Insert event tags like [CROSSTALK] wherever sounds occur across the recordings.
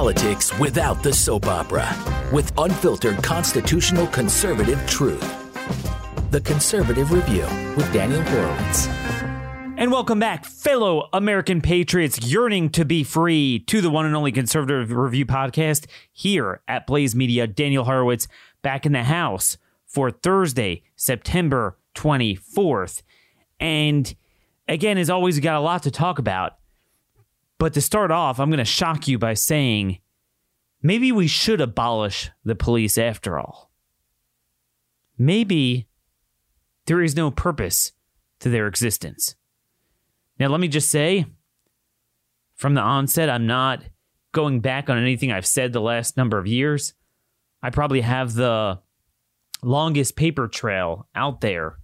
politics without the soap opera with unfiltered constitutional conservative truth. The Conservative Review with Daniel Horowitz. And welcome back, fellow American patriots yearning to be free, to the one and only Conservative Review podcast here at Blaze Media. Daniel Horowitz back in the house for Thursday, September 24th. And again, as always, we got a lot to talk about. But to start off, I'm going to shock you by saying maybe we should abolish the police after all. Maybe there is no purpose to their existence. Now, let me just say from the onset, I'm not going back on anything I've said the last number of years. I probably have the longest paper trail out there,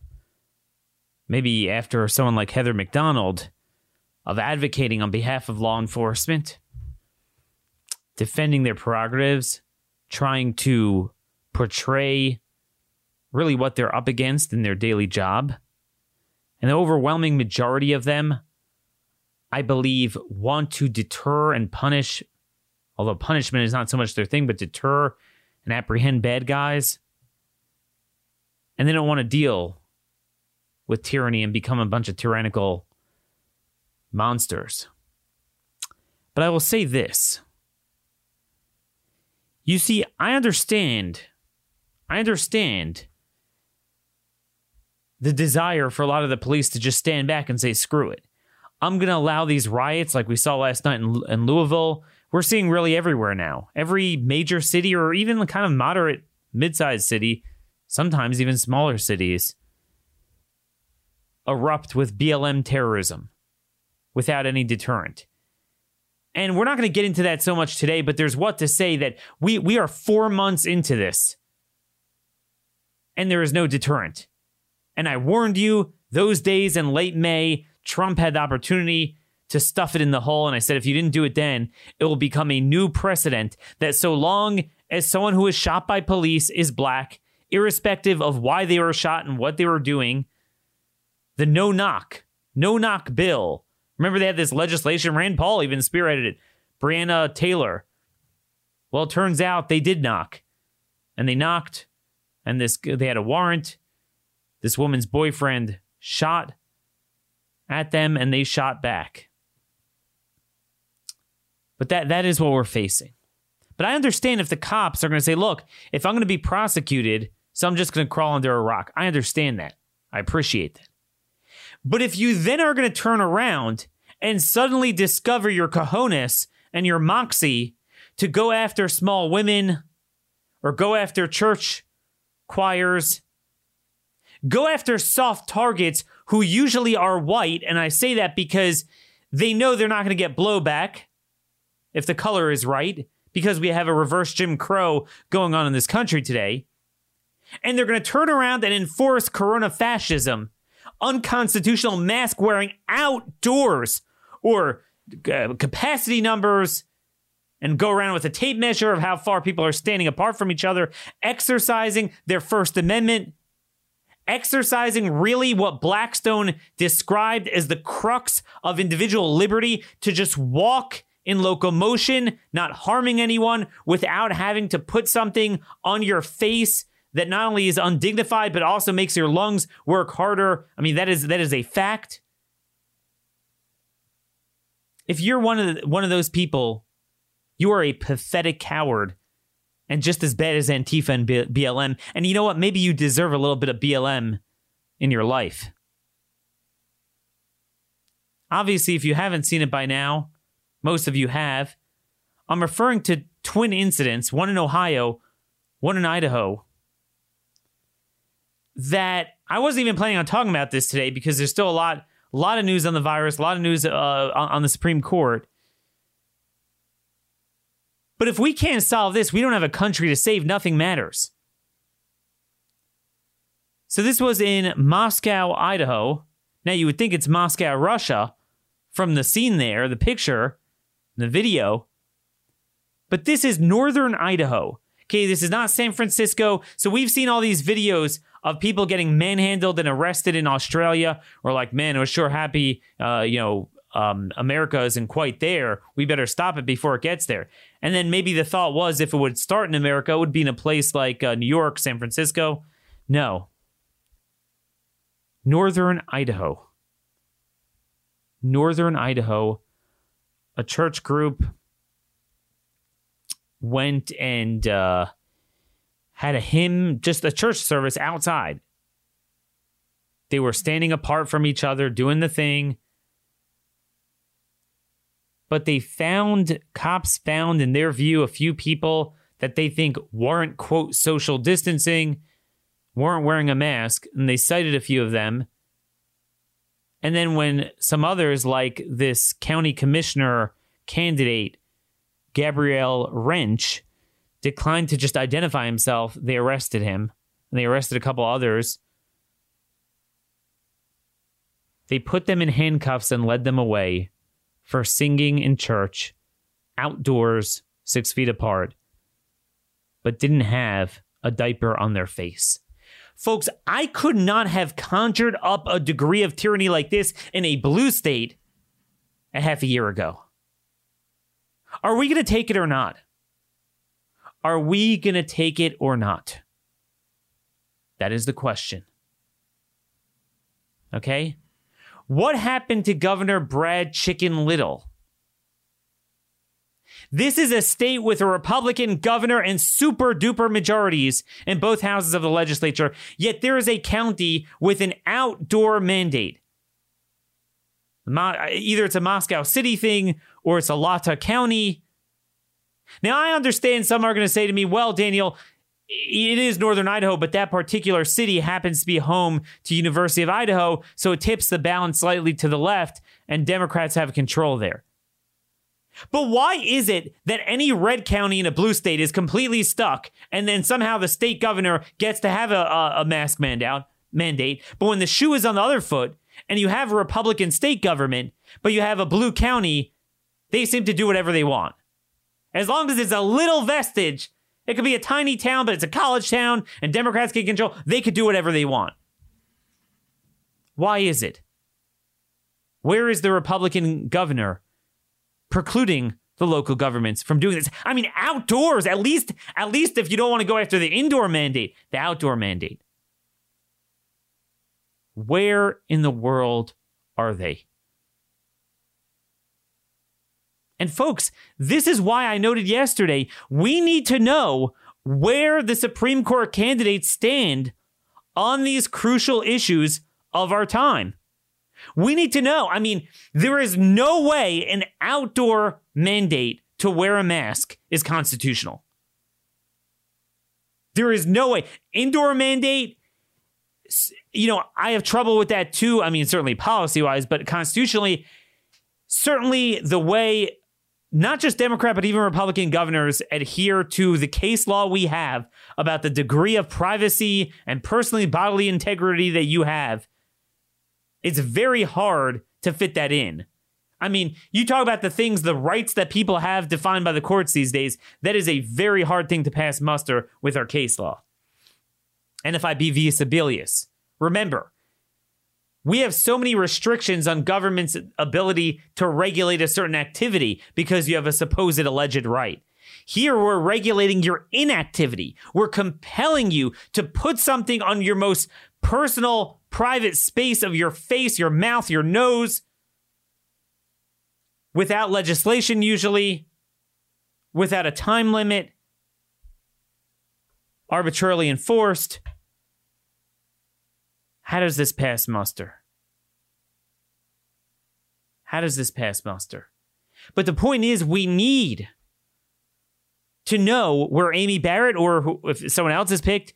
maybe after someone like Heather Mac Donald, of advocating on behalf of law enforcement, defending their prerogatives, trying to portray really what they're up against in their daily job. And the overwhelming majority of them I believe, want to deter and punish, although punishment is not so much their thing, but deter and apprehend bad guys. And they don't want to deal with tyranny and become a bunch of tyrannical monsters. But I will say this. You see, I understand. I understand the desire for a lot of the police to just stand back and say, screw it. I'm going to allow these riots like we saw last night in, in Louisville. We're seeing really everywhere now. Every major city or even kind of moderate mid-sized city, sometimes even smaller cities, erupt with BLM terrorism without any deterrent. And we're not going to get into that so much today, but there's what to say that we we are 4 months into this. And there is no deterrent. And I warned you those days in late May Trump had the opportunity to stuff it in the hole. And I said, if you didn't do it then, it will become a new precedent that so long as someone who is shot by police is black, irrespective of why they were shot and what they were doing, the no knock, no knock bill. Remember, they had this legislation. Rand Paul even spearheaded it. Breonna Taylor. Well, it turns out they did knock, and they knocked, and this they had a warrant. This woman's boyfriend shot at them and they shot back. But that that is what we're facing. But I understand if the cops are going to say, "Look, if I'm going to be prosecuted, so I'm just going to crawl under a rock." I understand that. I appreciate that. But if you then are going to turn around and suddenly discover your cojones and your moxie to go after small women or go after church choirs, go after soft targets who usually are white. And I say that because they know they're not going to get blowback if the color is right, because we have a reverse Jim Crow going on in this country today. And they're going to turn around and enforce corona fascism, unconstitutional mask wearing outdoors, or uh, capacity numbers, and go around with a tape measure of how far people are standing apart from each other, exercising their First Amendment exercising really what Blackstone described as the crux of individual liberty to just walk in locomotion, not harming anyone without having to put something on your face that not only is undignified but also makes your lungs work harder. I mean that is that is a fact. If you're one of the, one of those people, you are a pathetic coward and just as bad as Antifa and BLM. And you know what? Maybe you deserve a little bit of BLM in your life. Obviously, if you haven't seen it by now, most of you have. I'm referring to twin incidents, one in Ohio, one in Idaho, that I wasn't even planning on talking about this today because there's still a lot, a lot of news on the virus, a lot of news uh, on, on the Supreme Court. But if we can't solve this, we don't have a country to save. Nothing matters. So this was in Moscow, Idaho. Now you would think it's Moscow, Russia from the scene there, the picture, the video. But this is northern Idaho. Okay, this is not San Francisco. So we've seen all these videos of people getting manhandled and arrested in Australia. Or like, man, was sure happy, uh, you know, um, America isn't quite there. We better stop it before it gets there. And then maybe the thought was if it would start in America, it would be in a place like uh, New York, San Francisco. No. Northern Idaho. Northern Idaho, a church group went and uh, had a hymn, just a church service outside. They were standing apart from each other, doing the thing. But they found, cops found in their view, a few people that they think weren't, quote, social distancing, weren't wearing a mask, and they cited a few of them. And then when some others, like this county commissioner candidate, Gabriel Rench, declined to just identify himself, they arrested him. And they arrested a couple others. They put them in handcuffs and led them away for singing in church, outdoors, six feet apart, but didn't have a diaper on their face. Folks, I could not have conjured up a degree of tyranny like this in a blue state a half a year ago. Are we going to take it or not? Are we going to take it or not? That is the question. Okay? What happened to Governor Brad Chicken Little? This is a state with a Republican governor and super duper majorities in both houses of the legislature, yet there is a county with an outdoor mandate. Either it's a Moscow City thing or it's a Latah County. Now, I understand some are going to say to me, well, Daniel, it is northern Idaho, but that particular city happens to be home to University of Idaho, so it tips the balance slightly to the left, and Democrats have control there. But why is it that any red county in a blue state is completely stuck, and then somehow the state governor gets to have a, a, a mask mandate, mandate, but when the shoe is on the other foot, and you have a Republican state government, but you have a blue county, they seem to do whatever they want. As long as it's a little vestige it could be a tiny town, but it's a college town, and Democrats can control. They could do whatever they want. Why is it? Where is the Republican governor precluding the local governments from doing this? I mean, outdoors, at least, at least if you don't want to go after the indoor mandate, the outdoor mandate. Where in the world are they? And folks, this is why I noted yesterday we need to know where the Supreme Court candidates stand on these crucial issues of our time. We need to know. I mean, there is no way an outdoor mandate to wear a mask is constitutional. There is no way. Indoor mandate, you know, I have trouble with that too. I mean, certainly policy wise, but constitutionally, certainly the way not just Democrat, but even Republican governors adhere to the case law we have about the degree of privacy and personally bodily integrity that you have, it's very hard to fit that in. I mean, you talk about the things, the rights that people have defined by the courts these days, that is a very hard thing to pass muster with our case law. NFIB via Sebelius. Remember, we have so many restrictions on government's ability to regulate a certain activity because you have a supposed alleged right. Here, we're regulating your inactivity. We're compelling you to put something on your most personal, private space of your face, your mouth, your nose, without legislation, usually, without a time limit, arbitrarily enforced. How does this pass muster? How does this pass muster? But the point is, we need to know where Amy Barrett or who, if someone else is picked,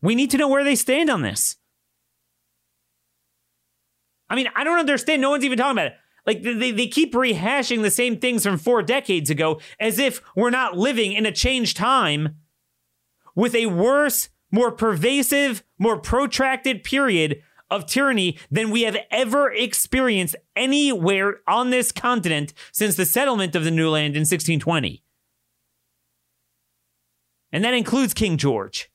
we need to know where they stand on this. I mean, I don't understand. No one's even talking about it. Like, they, they keep rehashing the same things from four decades ago as if we're not living in a changed time with a worse more pervasive, more protracted period of tyranny than we have ever experienced anywhere on this continent since the settlement of the new land in 1620. And that includes King George.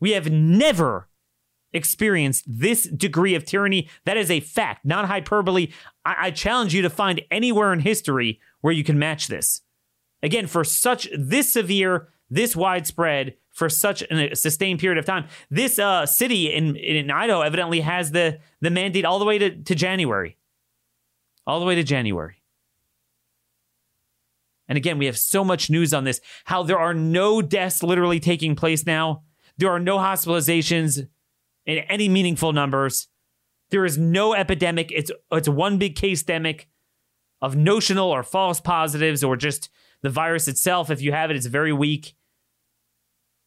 We have never experienced this degree of tyranny. That is a fact, not hyperbole. I, I challenge you to find anywhere in history where you can match this. Again, for such this severe, this widespread, for such a sustained period of time, this uh, city in in Idaho evidently has the the mandate all the way to, to January, all the way to January. And again, we have so much news on this how there are no deaths literally taking place now. There are no hospitalizations in any meaningful numbers. There is no epidemic. It's it's one big case demic of notional or false positives or just the virus itself. If you have it, it's very weak.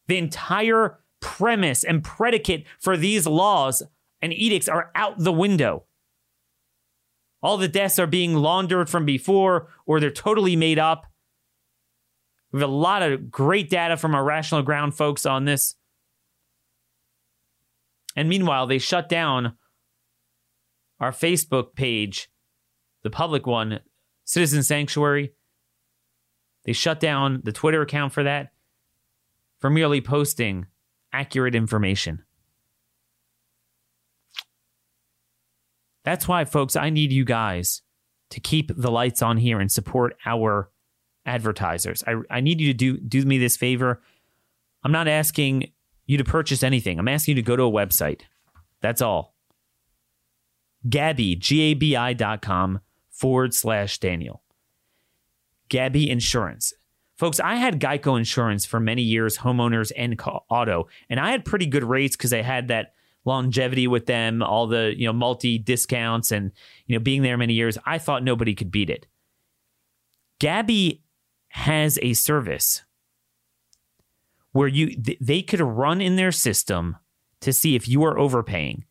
The entire premise and predicate for these laws and edicts are out the window. All the deaths are being laundered from before, or they're totally made up. We have a lot of great data from our rational ground folks on this. And meanwhile, they shut down our Facebook page, the public one, Citizen Sanctuary. They shut down the Twitter account for that for merely posting accurate information. That's why, folks, I need you guys to keep the lights on here and support our advertisers. I, I need you to do, do me this favor. I'm not asking you to purchase anything, I'm asking you to go to a website. That's all. Gabi, G A B I dot com forward slash Daniel. Gabi Insurance. Folks, I had Geico Insurance for many years, homeowners and auto, and I had pretty good rates because I had that longevity with them, all the you know multi discounts, and you know being there many years. I thought nobody could beat it. Gabi has a service where you they could run in their system to see if you are overpaying.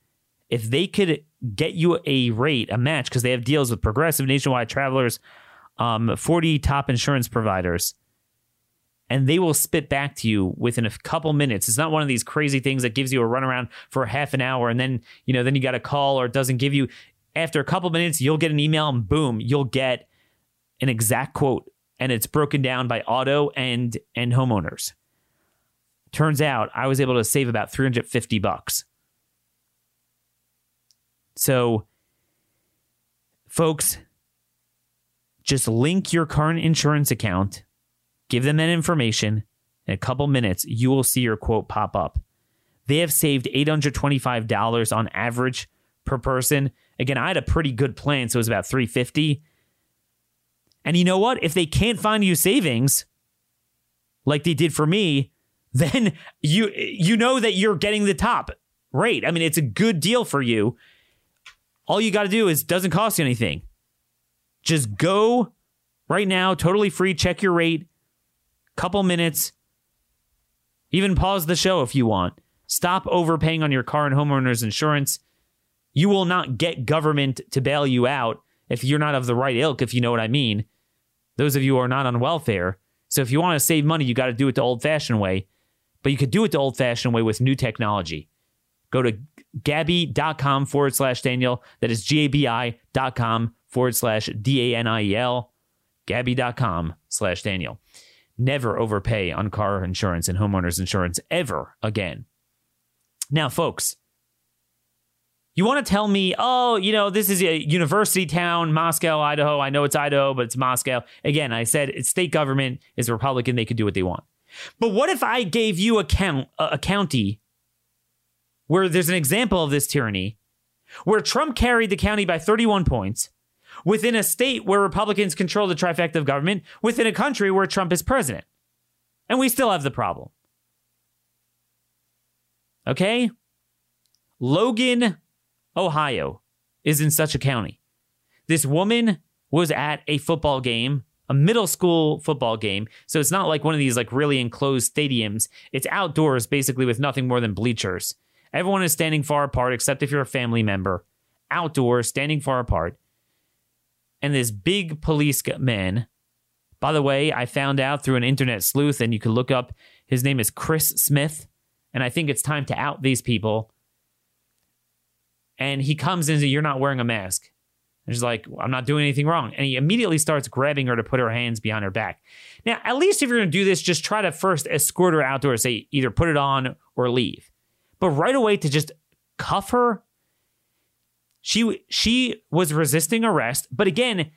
If they could get you a rate, a match, because they have deals with Progressive, Nationwide Travelers, um, 40 top insurance providers and they will spit back to you within a couple minutes. It's not one of these crazy things that gives you a runaround for half an hour and then, you know, then you got a call or it doesn't give you after a couple minutes, you'll get an email and boom, you'll get an exact quote and it's broken down by auto and and homeowners. Turns out I was able to save about 350 bucks. So folks, just link your current insurance account Give them that information. In a couple minutes, you will see your quote pop up. They have saved $825 on average per person. Again, I had a pretty good plan, so it was about 350. And you know what? If they can't find you savings like they did for me, [LAUGHS] then you you know that you're getting the top rate. I mean, it's a good deal for you. All you got to do is doesn't cost you anything. Just go right now, totally free, check your rate couple minutes. Even pause the show if you want. Stop overpaying on your car and homeowners insurance. You will not get government to bail you out if you're not of the right ilk, if you know what I mean. Those of you who are not on welfare. So if you want to save money, you got to do it the old fashioned way. But you could do it the old fashioned way with new technology. Go to gabi.com forward slash Daniel. That is G A B I dot com forward slash D A N I E L. Gabi.com slash Daniel never overpay on car insurance and homeowners insurance ever again. Now, folks, you want to tell me, oh, you know, this is a university town, Moscow, Idaho. I know it's Idaho, but it's Moscow. Again, I said it's state government is Republican. They could do what they want. But what if I gave you a count, a county where there's an example of this tyranny, where Trump carried the county by 31 points, within a state where Republicans control the trifecta of government, within a country where Trump is president. And we still have the problem. Okay? Logan, Ohio is in such a county. This woman was at a football game, a middle school football game. So it's not like one of these like really enclosed stadiums. It's outdoors basically with nothing more than bleachers. Everyone is standing far apart except if you're a family member. Outdoors, standing far apart and this big police man. By the way, I found out through an internet sleuth, and you can look up his name is Chris Smith, and I think it's time to out these people. And he comes in and says, You're not wearing a mask. And she's like, I'm not doing anything wrong. And he immediately starts grabbing her to put her hands behind her back. Now, at least if you're going to do this, just try to first escort her outdoors, say either put it on or leave. But right away to just cuff her. She she was resisting arrest, but again,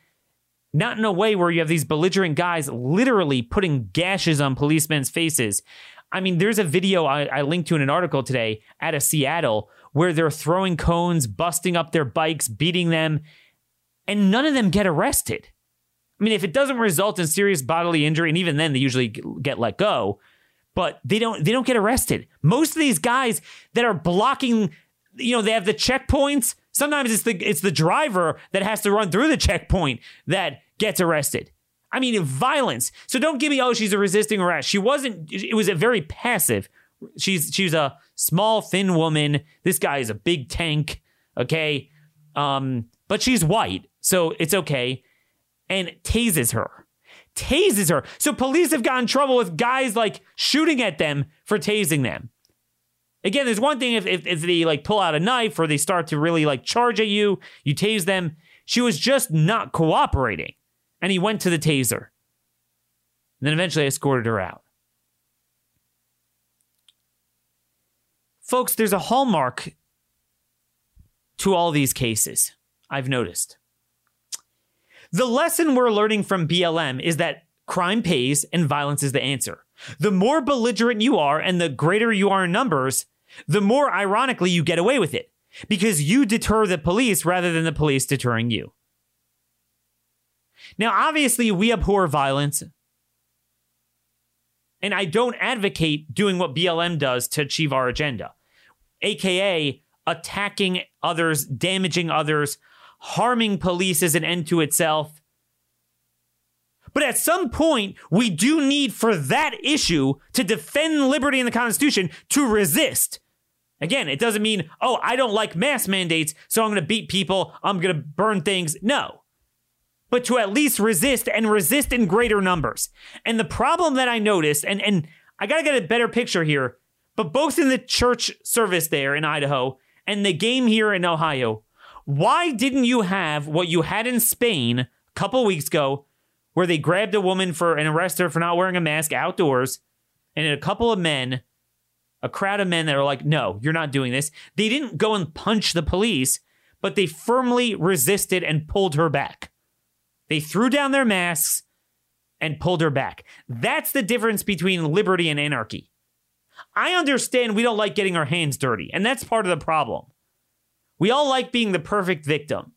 not in a way where you have these belligerent guys literally putting gashes on policemen's faces. I mean, there's a video I, I linked to in an article today out of Seattle where they're throwing cones, busting up their bikes, beating them, and none of them get arrested. I mean, if it doesn't result in serious bodily injury, and even then they usually get let go, but they don't they don't get arrested. Most of these guys that are blocking, you know, they have the checkpoints. Sometimes it's the it's the driver that has to run through the checkpoint that gets arrested. I mean, violence. So don't give me, oh, she's a resisting arrest. She wasn't. It was a very passive. She's she's a small, thin woman. This guy is a big tank. Okay, um, but she's white, so it's okay. And tases her, tases her. So police have gotten trouble with guys like shooting at them for tasing them. Again, there's one thing if, if, if they like pull out a knife or they start to really like charge at you, you tase them. She was just not cooperating and he went to the taser. And then eventually escorted her out. Folks, there's a hallmark to all these cases, I've noticed. The lesson we're learning from BLM is that crime pays and violence is the answer. The more belligerent you are and the greater you are in numbers, the more ironically you get away with it because you deter the police rather than the police deterring you. Now, obviously, we abhor violence. And I don't advocate doing what BLM does to achieve our agenda, aka attacking others, damaging others, harming police as an end to itself. But at some point, we do need for that issue to defend liberty in the Constitution to resist. Again, it doesn't mean, oh, I don't like mass mandates, so I'm going to beat people, I'm going to burn things. No but to at least resist and resist in greater numbers. And the problem that I noticed, and, and I got to get a better picture here, but both in the church service there in Idaho and the game here in Ohio, why didn't you have what you had in Spain a couple weeks ago, where they grabbed a woman for and arrested her for not wearing a mask outdoors, and a couple of men, a crowd of men that are like, no, you're not doing this. They didn't go and punch the police, but they firmly resisted and pulled her back. They threw down their masks and pulled her back. That's the difference between liberty and anarchy. I understand we don't like getting our hands dirty, and that's part of the problem. We all like being the perfect victim,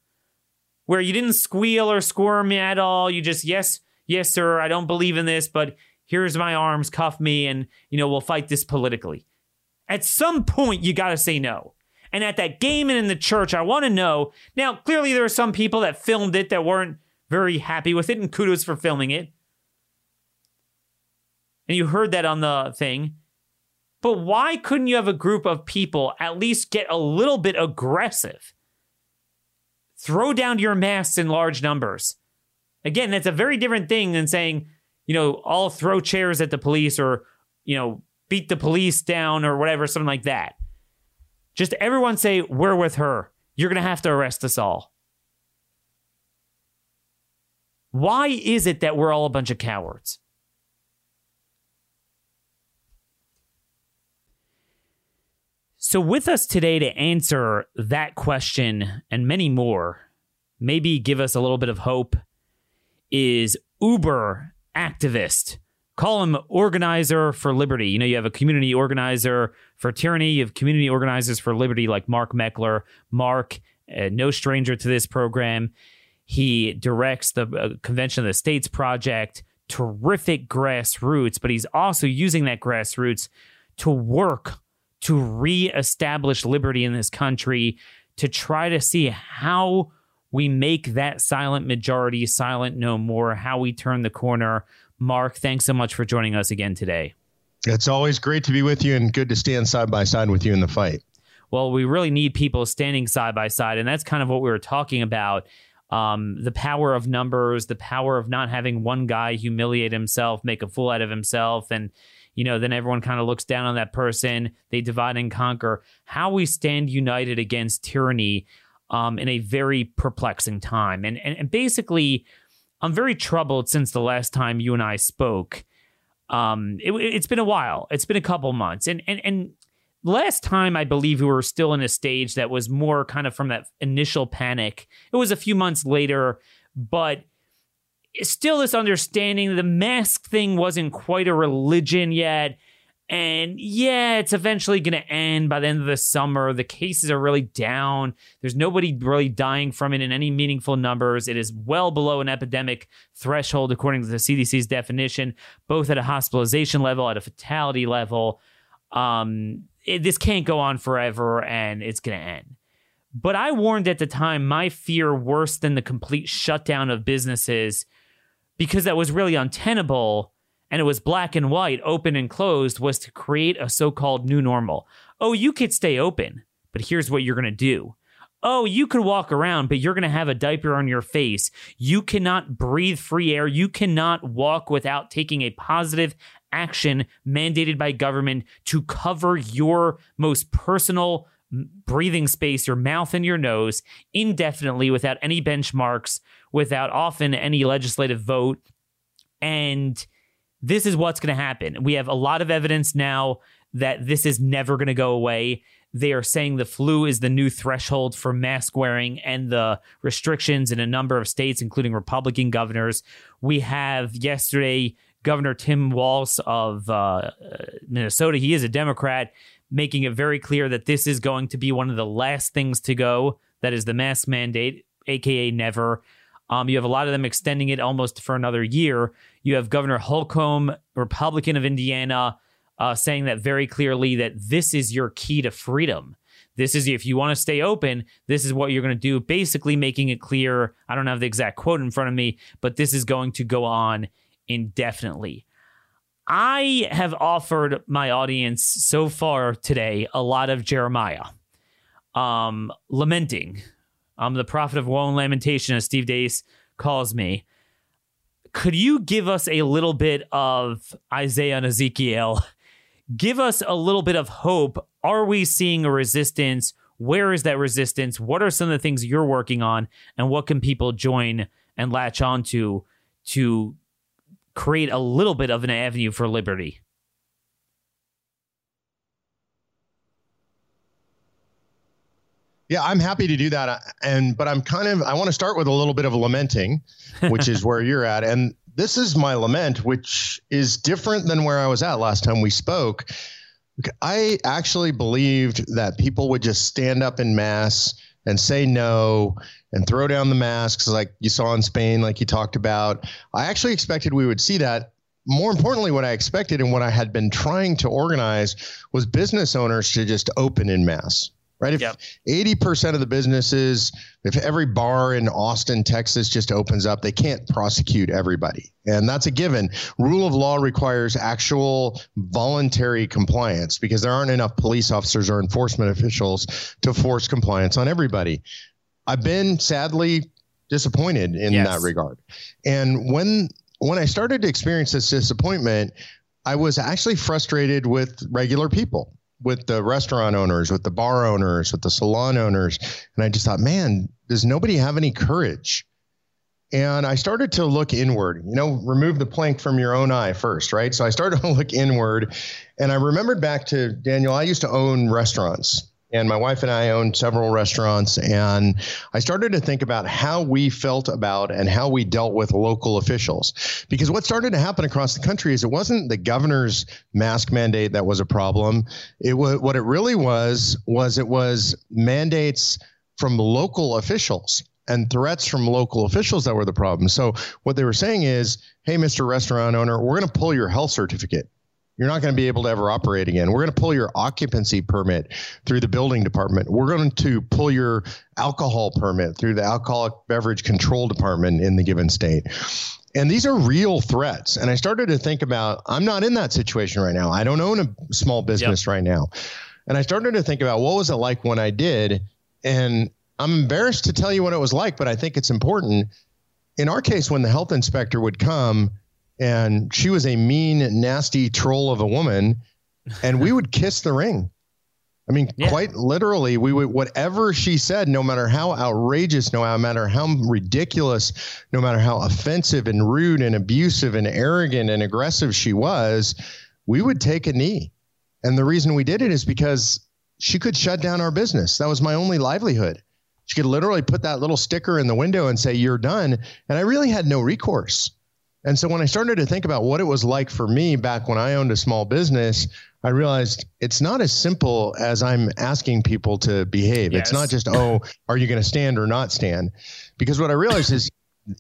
where you didn't squeal or squirm at all. You just, yes, yes, sir, I don't believe in this, but here's my arms, cuff me, and, you know, we'll fight this politically. At some point, you got to say no. And at that game and in the church, I want to know. Now, clearly, there are some people that filmed it that weren't very happy with it, and kudos for filming it. And you heard that on the thing. But why couldn't you have a group of people at least get a little bit aggressive? Throw down your masks in large numbers. Again, that's a very different thing than saying, you know, I'll throw chairs at the police or, you know, beat the police down or whatever, something like that. Just everyone say, we're with her. You're going to have to arrest us all. Why is it that we're all a bunch of cowards? So, with us today to answer that question and many more, maybe give us a little bit of hope, is Uber activist. Call him organizer for liberty. You know, you have a community organizer for tyranny, you have community organizers for liberty like Mark Meckler. Mark, uh, no stranger to this program. He directs the uh, Convention of the States project, terrific grassroots, but he's also using that grassroots to work to reestablish liberty in this country, to try to see how we make that silent majority silent no more, how we turn the corner. Mark, thanks so much for joining us again today. It's always great to be with you and good to stand side by side with you in the fight. Well, we really need people standing side by side. And that's kind of what we were talking about um, the power of numbers, the power of not having one guy humiliate himself, make a fool out of himself, and you know, then everyone kind of looks down on that person. They divide and conquer. How we stand united against tyranny um, in a very perplexing time, and, and and basically, I'm very troubled since the last time you and I spoke. Um, it, it's been a while. It's been a couple months, and and and last time I believe we were still in a stage that was more kind of from that initial panic. It was a few months later, but still this understanding the mask thing wasn't quite a religion yet. And yeah, it's eventually going to end by the end of the summer. The cases are really down. There's nobody really dying from it in any meaningful numbers. It is well below an epidemic threshold, according to the CDC's definition, both at a hospitalization level, at a fatality level. Um, it, this can't go on forever and it's going to end. But I warned at the time my fear worse than the complete shutdown of businesses because that was really untenable and it was black and white, open and closed, was to create a so called new normal. Oh, you could stay open, but here's what you're going to do. Oh, you could walk around, but you're going to have a diaper on your face. You cannot breathe free air. You cannot walk without taking a positive action mandated by government to cover your most personal breathing space, your mouth and your nose, indefinitely without any benchmarks, without often any legislative vote. And this is what's going to happen. We have a lot of evidence now that this is never going to go away. They are saying the flu is the new threshold for mask wearing and the restrictions in a number of states, including Republican governors. We have yesterday Governor Tim Walz of uh, Minnesota. He is a Democrat, making it very clear that this is going to be one of the last things to go. That is the mask mandate, aka never. Um, you have a lot of them extending it almost for another year. You have Governor Holcomb, Republican of Indiana, uh, saying that very clearly that this is your key to freedom. This is if you want to stay open, this is what you're going to do. Basically, making it clear. I don't have the exact quote in front of me, but this is going to go on indefinitely. I have offered my audience so far today a lot of Jeremiah, um, lamenting. I'm the prophet of woe and lamentation, as Steve Deace calls me could you give us a little bit of Isaiah and Ezekiel? Give us a little bit of hope. Are we seeing a resistance? Where is that resistance? What are some of the things you're working on? And what can people join and latch onto to create a little bit of an avenue for liberty? Yeah, I'm happy to do that. Uh, and but I'm kind of I want to start with a little bit of lamenting, which is [LAUGHS] where you're at. And this is my lament, which is different than where I was at last time we spoke. I actually believed that people would just stand up in mass and say no and throw down the masks like you saw in Spain, like you talked about. I actually expected we would see that. More importantly, what I expected and what I had been trying to organize was business owners to just open in mass right? If yep. 80% of the businesses, if every bar in Austin, Texas just opens up, they can't prosecute everybody. And that's a given. Rule of law requires actual voluntary compliance because there aren't enough police officers or enforcement officials to force compliance on everybody. I've been sadly disappointed in yes. that regard. And when when I started to experience this disappointment, I was actually frustrated with regular people with the restaurant owners, with the bar owners, with the salon owners. And I just thought, man, does nobody have any courage? And I started to look inward, you know, remove the plank from your own eye first, right? So I started [LAUGHS] to look inward. And I remembered back to Daniel, I used to own restaurants and my wife and I owned several restaurants. And I started to think about how we felt about and how we dealt with local officials. Because what started to happen across the country is it wasn't the governor's mask mandate that was a problem. It was what it really was was it was mandates from local officials and threats from local officials that were the problem. So what they were saying is, hey, Mr. Restaurant owner, we're going to pull your health certificate you're not going to be able to ever operate again. We're going to pull your occupancy permit through the building department. We're going to pull your alcohol permit through the alcoholic beverage control department in the given state. And these are real threats. And I started to think about I'm not in that situation right now. I don't own a small business yep. right now. And I started to think about what was it like when I did. And I'm embarrassed to tell you what it was like, but I think it's important. In our case, when the health inspector would come, and she was a mean, nasty troll of a woman, and we [LAUGHS] would kiss the ring. I mean, yeah. quite literally, we would whatever she said, no matter how outrageous, no matter how ridiculous, no matter how offensive and rude and abusive and arrogant and aggressive she was, we would take a knee And the reason we did it is because she could shut down our business. That was my only livelihood. She could literally put that little sticker in the window and say, You're done. And I really had no recourse. And so when I started to think about what it was like for me back when I owned a small business, I realized it's not as simple as I'm asking people to behave. Yes. It's not just, oh, are you going to stand or not stand? Because what I realized is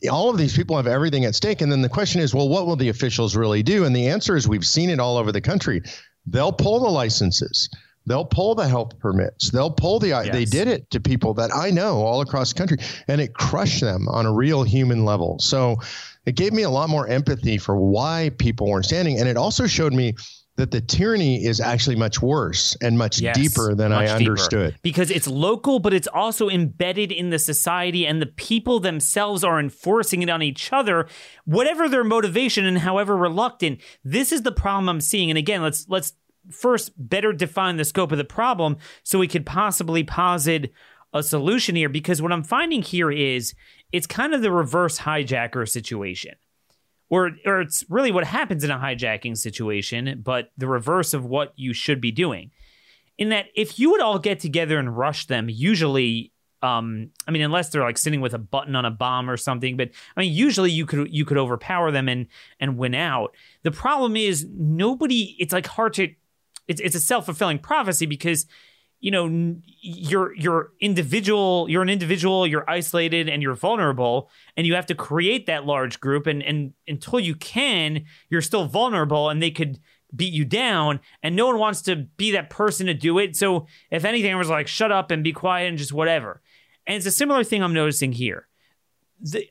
all of these people have everything at stake. And then the question is, well, what will the officials really do? And the answer is we've seen it all over the country. They'll pull the licenses. They'll pull the health permits. They'll pull the. Yes. They did it to people that I know all across the country, and it crushed them on a real human level. So, it gave me a lot more empathy for why people weren't standing, and it also showed me that the tyranny is actually much worse and much yes, deeper than much I understood. Deeper. Because it's local, but it's also embedded in the society, and the people themselves are enforcing it on each other, whatever their motivation and however reluctant. This is the problem I'm seeing. And again, let's let's first better define the scope of the problem so we could possibly posit a solution here. Because what I'm finding here is it's kind of the reverse hijacker situation or or it's really what happens in a hijacking situation, but the reverse of what you should be doing. In that, if you would all get together and rush them, usually, um, I mean, unless they're like sitting with a button on a bomb or something, but I mean, usually you could you could overpower them and and win out. The problem is nobody. It's like hard to. It's it's a self fulfilling prophecy because you know you're you're individual you're an individual you're isolated and you're vulnerable and you have to create that large group and and until you can you're still vulnerable and they could beat you down and no one wants to be that person to do it. So if anything I was like shut up and be quiet and just whatever. And it's a similar thing i'm noticing here. The,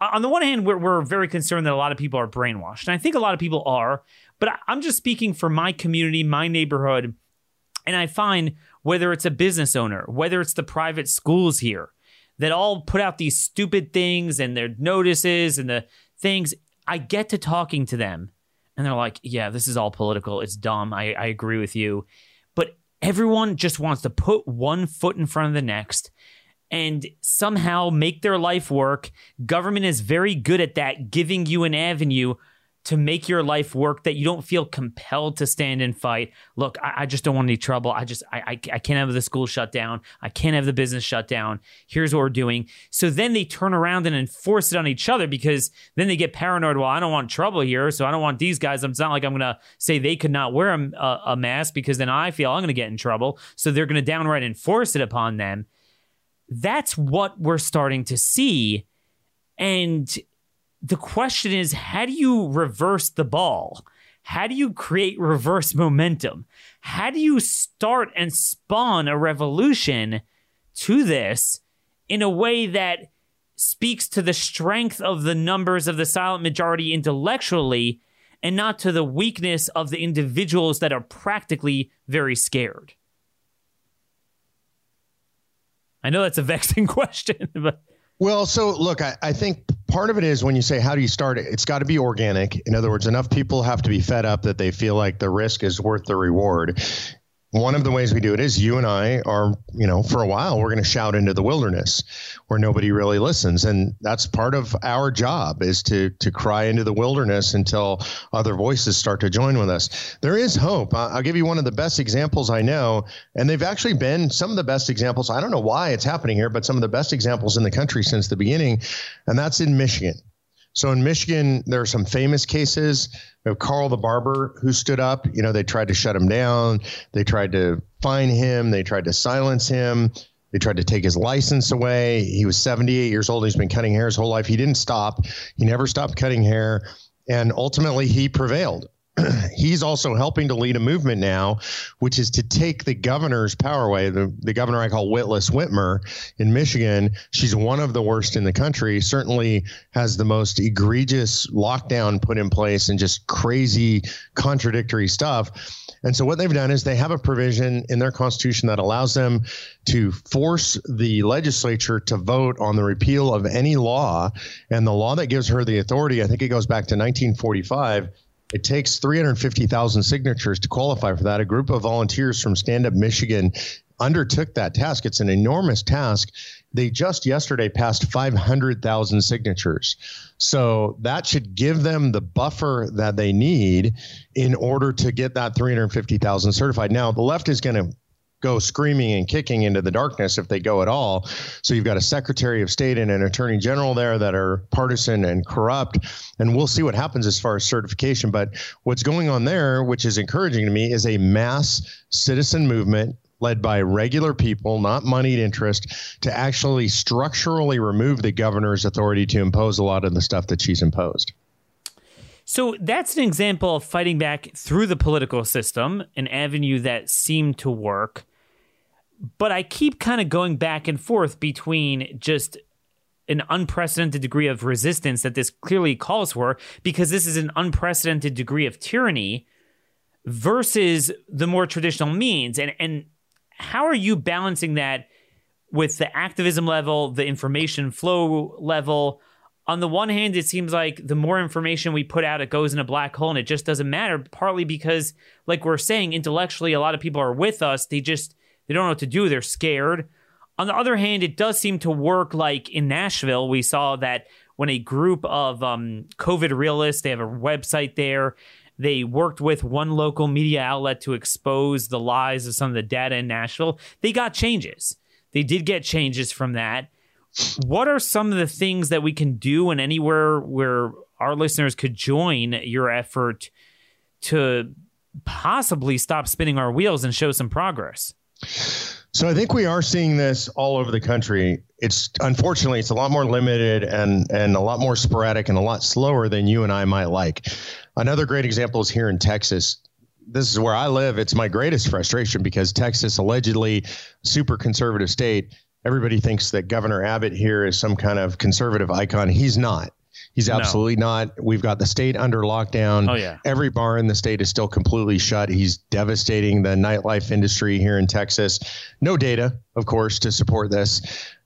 on the one hand we're, we're very concerned that a lot of people are brainwashed and i think a lot of people are but i'm just speaking for my community my neighborhood and i find whether it's a business owner, whether it's the private schools here that all put out these stupid things and their notices and the things. I get to talking to them and they're like, yeah, this is all political. It's dumb. I, I agree with you. But everyone just wants to put one foot in front of the next and somehow make their life work. Government is very good at that, giving you an avenue to make your life work that you don't feel compelled to stand and fight. Look, I, I just don't want any trouble. I just I, I, I can't have the school shut down. I can't have the business shut down. Here's what we're doing. So then they turn around and enforce it on each other because then they get paranoid. Well, I don't want trouble here, so I don't want these guys. It's not like I'm gonna say they could not wear a, a mask because then I feel I'm gonna get in trouble. So they're gonna downright enforce it upon them. That's what we're starting to see. And the question is how do you reverse the ball? How do you create reverse momentum? How do you start and spawn a revolution to this in a way that speaks to the strength of the numbers of the silent majority intellectually and not to the weakness of the individuals that are practically very scared? I know that's a [LAUGHS] vexing question, but. Well, so look, I, I think part of it is when you say how do you start it? It's got to be organic. In other words enough people have to be fed up that they feel like the risk is worth the reward. One of the ways we do it is you and I are, you know, for a while, we're going to shout into the wilderness where nobody really listens. And that's part of our job is to, to cry into the wilderness until other voices start to join with us. There is hope. I'll give you one of the best examples I know. And they've actually been some of the best examples. I don't know why it's happening here, but some of the best examples in the country since the beginning. And that's in Michigan. So in Michigan, there are some famous cases of Carl the barber who stood up. You know, they tried to shut him down. They tried to fine him. They tried to silence him. They tried to take his license away. He was 78 years old. He's been cutting hair his whole life. He didn't stop. He never stopped cutting hair. And ultimately, he prevailed. [CLEARS THROAT] he's also helping to lead a movement now, which is to take the governor's power away. The, the governor I call Witless Whitmer in Michigan, she's one of the worst in the country, certainly has the most egregious lockdown put in place and just crazy contradictory stuff. And so what they've done is they have a provision in their constitution that allows them to force the legislature to vote on the repeal of any law. And the law that gives her the authority, I think it goes back to 1945 it takes 350,000 signatures to qualify for that. A group of volunteers from Stand Up Michigan undertook that task. It's an enormous task. They just yesterday passed 500,000 signatures. So that should give them the buffer that they need in order to get that 350,000 certified. Now, the left is going to go screaming and kicking into the darkness if they go at all. So you've got a Secretary of State and an Attorney General there that are partisan and corrupt. And we'll see what happens as far as certification. But what's going on there, which is encouraging to me, is a mass citizen movement led by regular people, not moneyed interest, to actually structurally remove the governor's authority to impose a lot of the stuff that she's imposed. So that's an example of fighting back through the political system, an avenue that seemed to work but I keep kind of going back and forth between just an unprecedented degree of resistance that this clearly calls for because this is an unprecedented degree of tyranny versus the more traditional means and and how are you balancing that with the activism level the information flow level on the one hand it seems like the more information we put out it goes in a black hole and it just doesn't matter partly because like we're saying intellectually a lot of people are with us they just they don't know what to do. They're scared. On the other hand, it does seem to work like in Nashville. We saw that when a group of um, COVID realists, they have a website there. They worked with one local media outlet to expose the lies of some of the data in Nashville. They got changes. They did get changes from that. What are some of the things that we can do and anywhere where our listeners could join your effort to possibly stop spinning our wheels and show some progress? So I think we are seeing this all over the country. It's unfortunately it's a lot more limited and and a lot more sporadic and a lot slower than you and I might like. Another great example is here in Texas. This is where I live. It's my greatest frustration because Texas allegedly super conservative state. Everybody thinks that Governor Abbott here is some kind of conservative icon. He's not. He's absolutely no. not. We've got the state under lockdown. Oh yeah. Every bar in the state is still completely shut. He's devastating the nightlife industry here in Texas. No data, of course, to support this,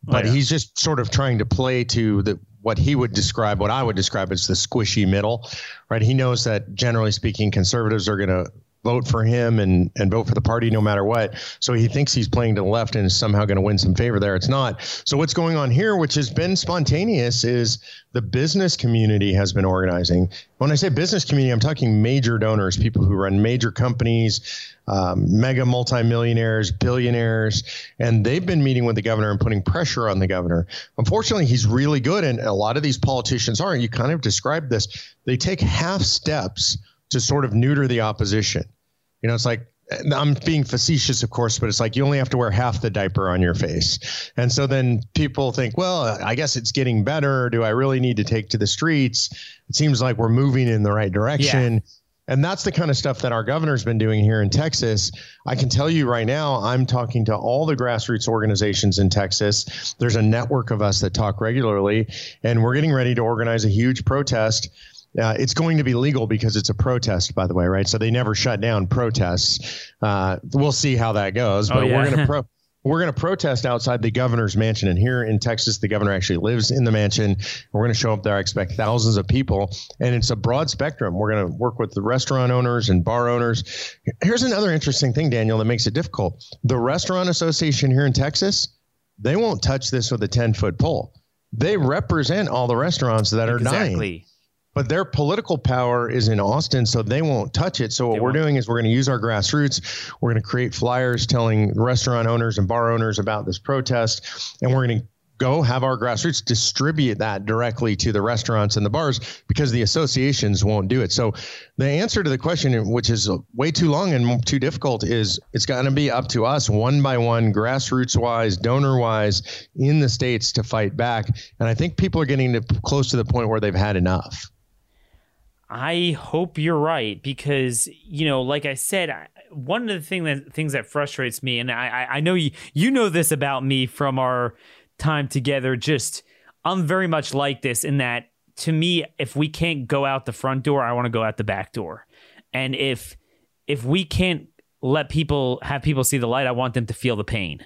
but oh, yeah. he's just sort of trying to play to the what he would describe, what I would describe as the squishy middle, right? He knows that generally speaking, conservatives are going to vote for him and and vote for the party no matter what. So he thinks he's playing to the left and is somehow going to win some favor there. It's not. So what's going on here, which has been spontaneous, is the business community has been organizing. When I say business community, I'm talking major donors, people who run major companies, um, mega multimillionaires, billionaires, and they've been meeting with the governor and putting pressure on the governor. Unfortunately, he's really good, and a lot of these politicians are. You kind of described this. They take half steps to sort of neuter the opposition. You know, it's like I'm being facetious, of course, but it's like you only have to wear half the diaper on your face. And so then people think, well, I guess it's getting better. Do I really need to take to the streets? It seems like we're moving in the right direction. Yeah. And that's the kind of stuff that our governor's been doing here in Texas. I can tell you right now, I'm talking to all the grassroots organizations in Texas. There's a network of us that talk regularly, and we're getting ready to organize a huge protest uh, it's going to be legal because it's a protest, by the way, right? So they never shut down protests. Uh, we'll see how that goes, but oh, yeah. we're going to pro- we're going to protest outside the governor's mansion. And here in Texas, the governor actually lives in the mansion. We're going to show up there. I expect thousands of people, and it's a broad spectrum. We're going to work with the restaurant owners and bar owners. Here's another interesting thing, Daniel, that makes it difficult. The restaurant association here in Texas, they won't touch this with a 10 foot pole. They represent all the restaurants that are exactly. dying but their political power is in Austin, so they won't touch it. So what they we're won't. doing is we're going to use our grassroots. We're going to create flyers telling restaurant owners and bar owners about this protest, and we're going to go have our grassroots distribute that directly to the restaurants and the bars because the associations won't do it. So the answer to the question, which is way too long and too difficult, is it's going to be up to us one by one, grassroots wise, donor wise, in the states to fight back. And I think people are getting to close to the point where they've had enough. I hope you're right because you know, like I said, one of the thing that things that frustrates me, and I I know you you know this about me from our time together. Just I'm very much like this in that to me, if we can't go out the front door, I want to go out the back door, and if if we can't let people have people see the light, I want them to feel the pain.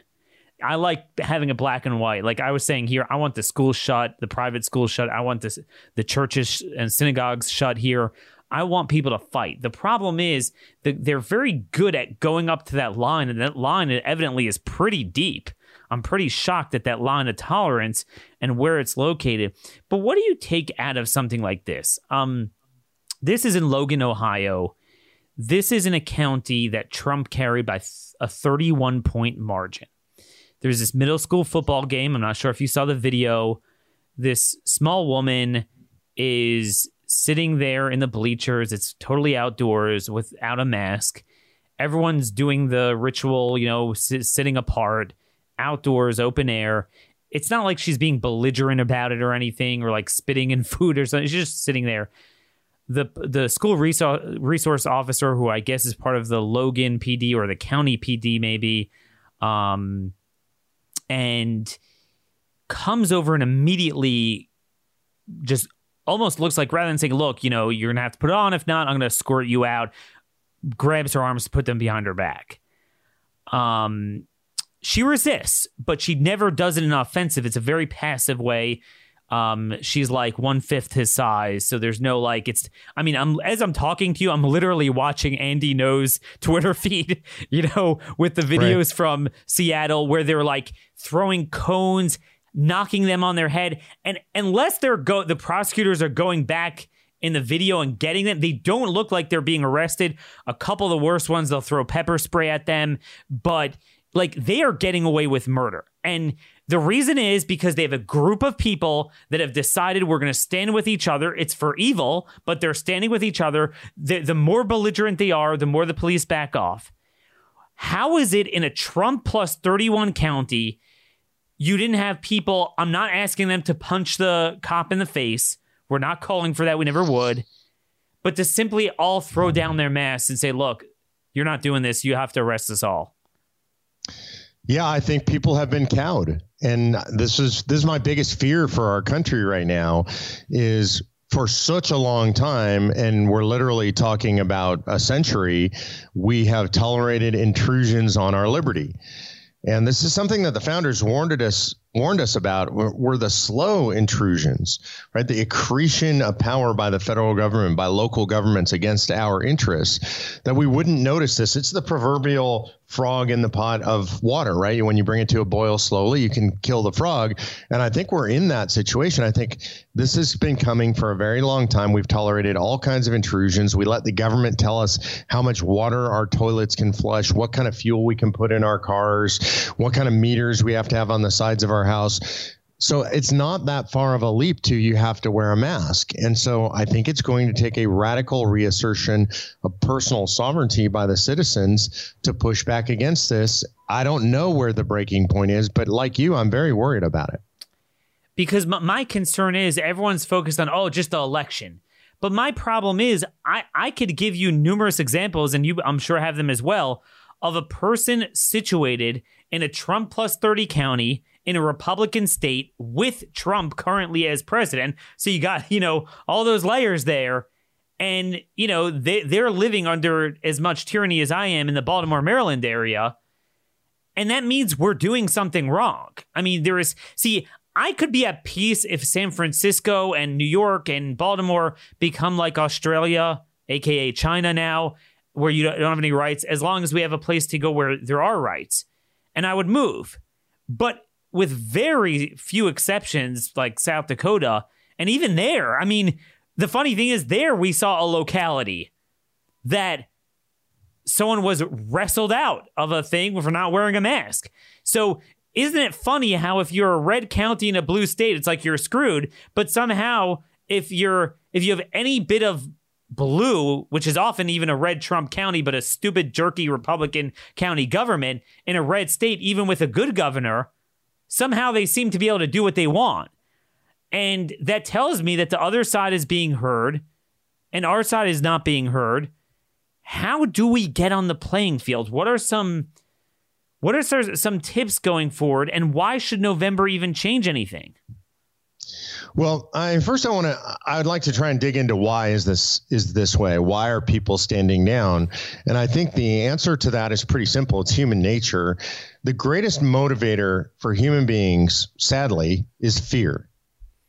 I like having a black and white. Like I was saying here, I want the school shut, the private school shut. I want this, the churches and synagogues shut here. I want people to fight. The problem is that they're very good at going up to that line, and that line evidently is pretty deep. I'm pretty shocked at that line of tolerance and where it's located. But what do you take out of something like this? Um, this is in Logan, Ohio. This is in a county that Trump carried by a 31 point margin. There's this middle school football game. I'm not sure if you saw the video. This small woman is sitting there in the bleachers. It's totally outdoors without a mask. Everyone's doing the ritual, you know, sitting apart, outdoors, open air. It's not like she's being belligerent about it or anything or like spitting in [LAUGHS] food or something. She's just sitting there. The the school resource resource officer, who I guess is part of the Logan PD or the county PD, maybe, um, and comes over and immediately just almost looks like rather than saying, "Look, you know, you're gonna have to put it on. If not, I'm gonna squirt you out." Grabs her arms, to put them behind her back. Um, she resists, but she never does it in an offensive. It's a very passive way. Um, she's like one fifth his size, so there's no like. It's. I mean, I'm as I'm talking to you, I'm literally watching Andy Ngo's [LAUGHS] Twitter feed. [LAUGHS] You know, with the videos right. from Seattle where they're like throwing cones knocking them on their head. And unless they're go the prosecutors are going back in the video and getting them, they don't look like they're being arrested. A couple of the worst ones, they'll throw pepper spray at them, but like they are getting away with murder. And the reason is because they have a group of people that have decided we're going to stand with each other. It's for evil, but they're standing with each other. The, the more belligerent they are, the more the police back off. How is it in a Trump plus 31 county you didn't have people. I'm not asking them to punch the cop in the face. We're not calling for that. We never would. But to simply all throw down their masks and say, look, you're not doing this. You have to arrest us all. Yeah, I think people have been cowed. And this is this is my biggest fear for our country right now is for such a long time, and we're literally talking about a century, we have tolerated intrusions on our liberty. And this is something that the founders warned us warned us about were, were, the slow intrusions, right? The accretion of power by the federal government, by local governments against our interests, that we wouldn't notice this. It's the proverbial frog in the pot of water, right? When you bring it to a boil slowly, you can kill the frog. And I think we're in that situation. I think this has been coming for a very long time. We've tolerated all kinds of intrusions. We let the government tell us how much water our toilets can flush, what kind of fuel we can put in our cars, what kind of meters we have to have on the sides of our house. So it's not that far of a leap to you have to wear a mask. And so I think it's going to take a radical reassertion of personal sovereignty by the citizens to push back against this. I don't know where the breaking point is, but like you, I'm very worried about it. Because my concern is everyone's focused on, oh, just the election. But my problem is, I, I could give you numerous examples, and you, I'm sure, have them as well, of a person situated in a Trump plus 30 county in a Republican state with Trump currently as president. So you got, you know, all those layers there. And, you know, they, they're living under as much tyranny as I am in the Baltimore, Maryland area. And that means we're doing something wrong. I mean, there is, see, I could be at peace if San Francisco and New York and Baltimore become like Australia, aka China now, where you don't have any rights, as long as we have a place to go where there are rights. And I would move. But with very few exceptions, like South Dakota. And even there, I mean, the funny thing is, there we saw a locality that someone was wrestled out of a thing for not wearing a mask. So, isn't it funny how if you're a red county in a blue state, it's like you're screwed, but somehow if you're if you have any bit of blue, which is often even a red Trump county, but a stupid jerky Republican county government in a red state, even with a good governor, somehow they seem to be able to do what they want. And that tells me that the other side is being heard and our side is not being heard. How do we get on the playing field? What are some what are some tips going forward and why should November even change anything? Well, I, first I want to I would like to try and dig into why is this is this way? Why are people standing down? And I think the answer to that is pretty simple. It's human nature. The greatest motivator for human beings, sadly, is fear.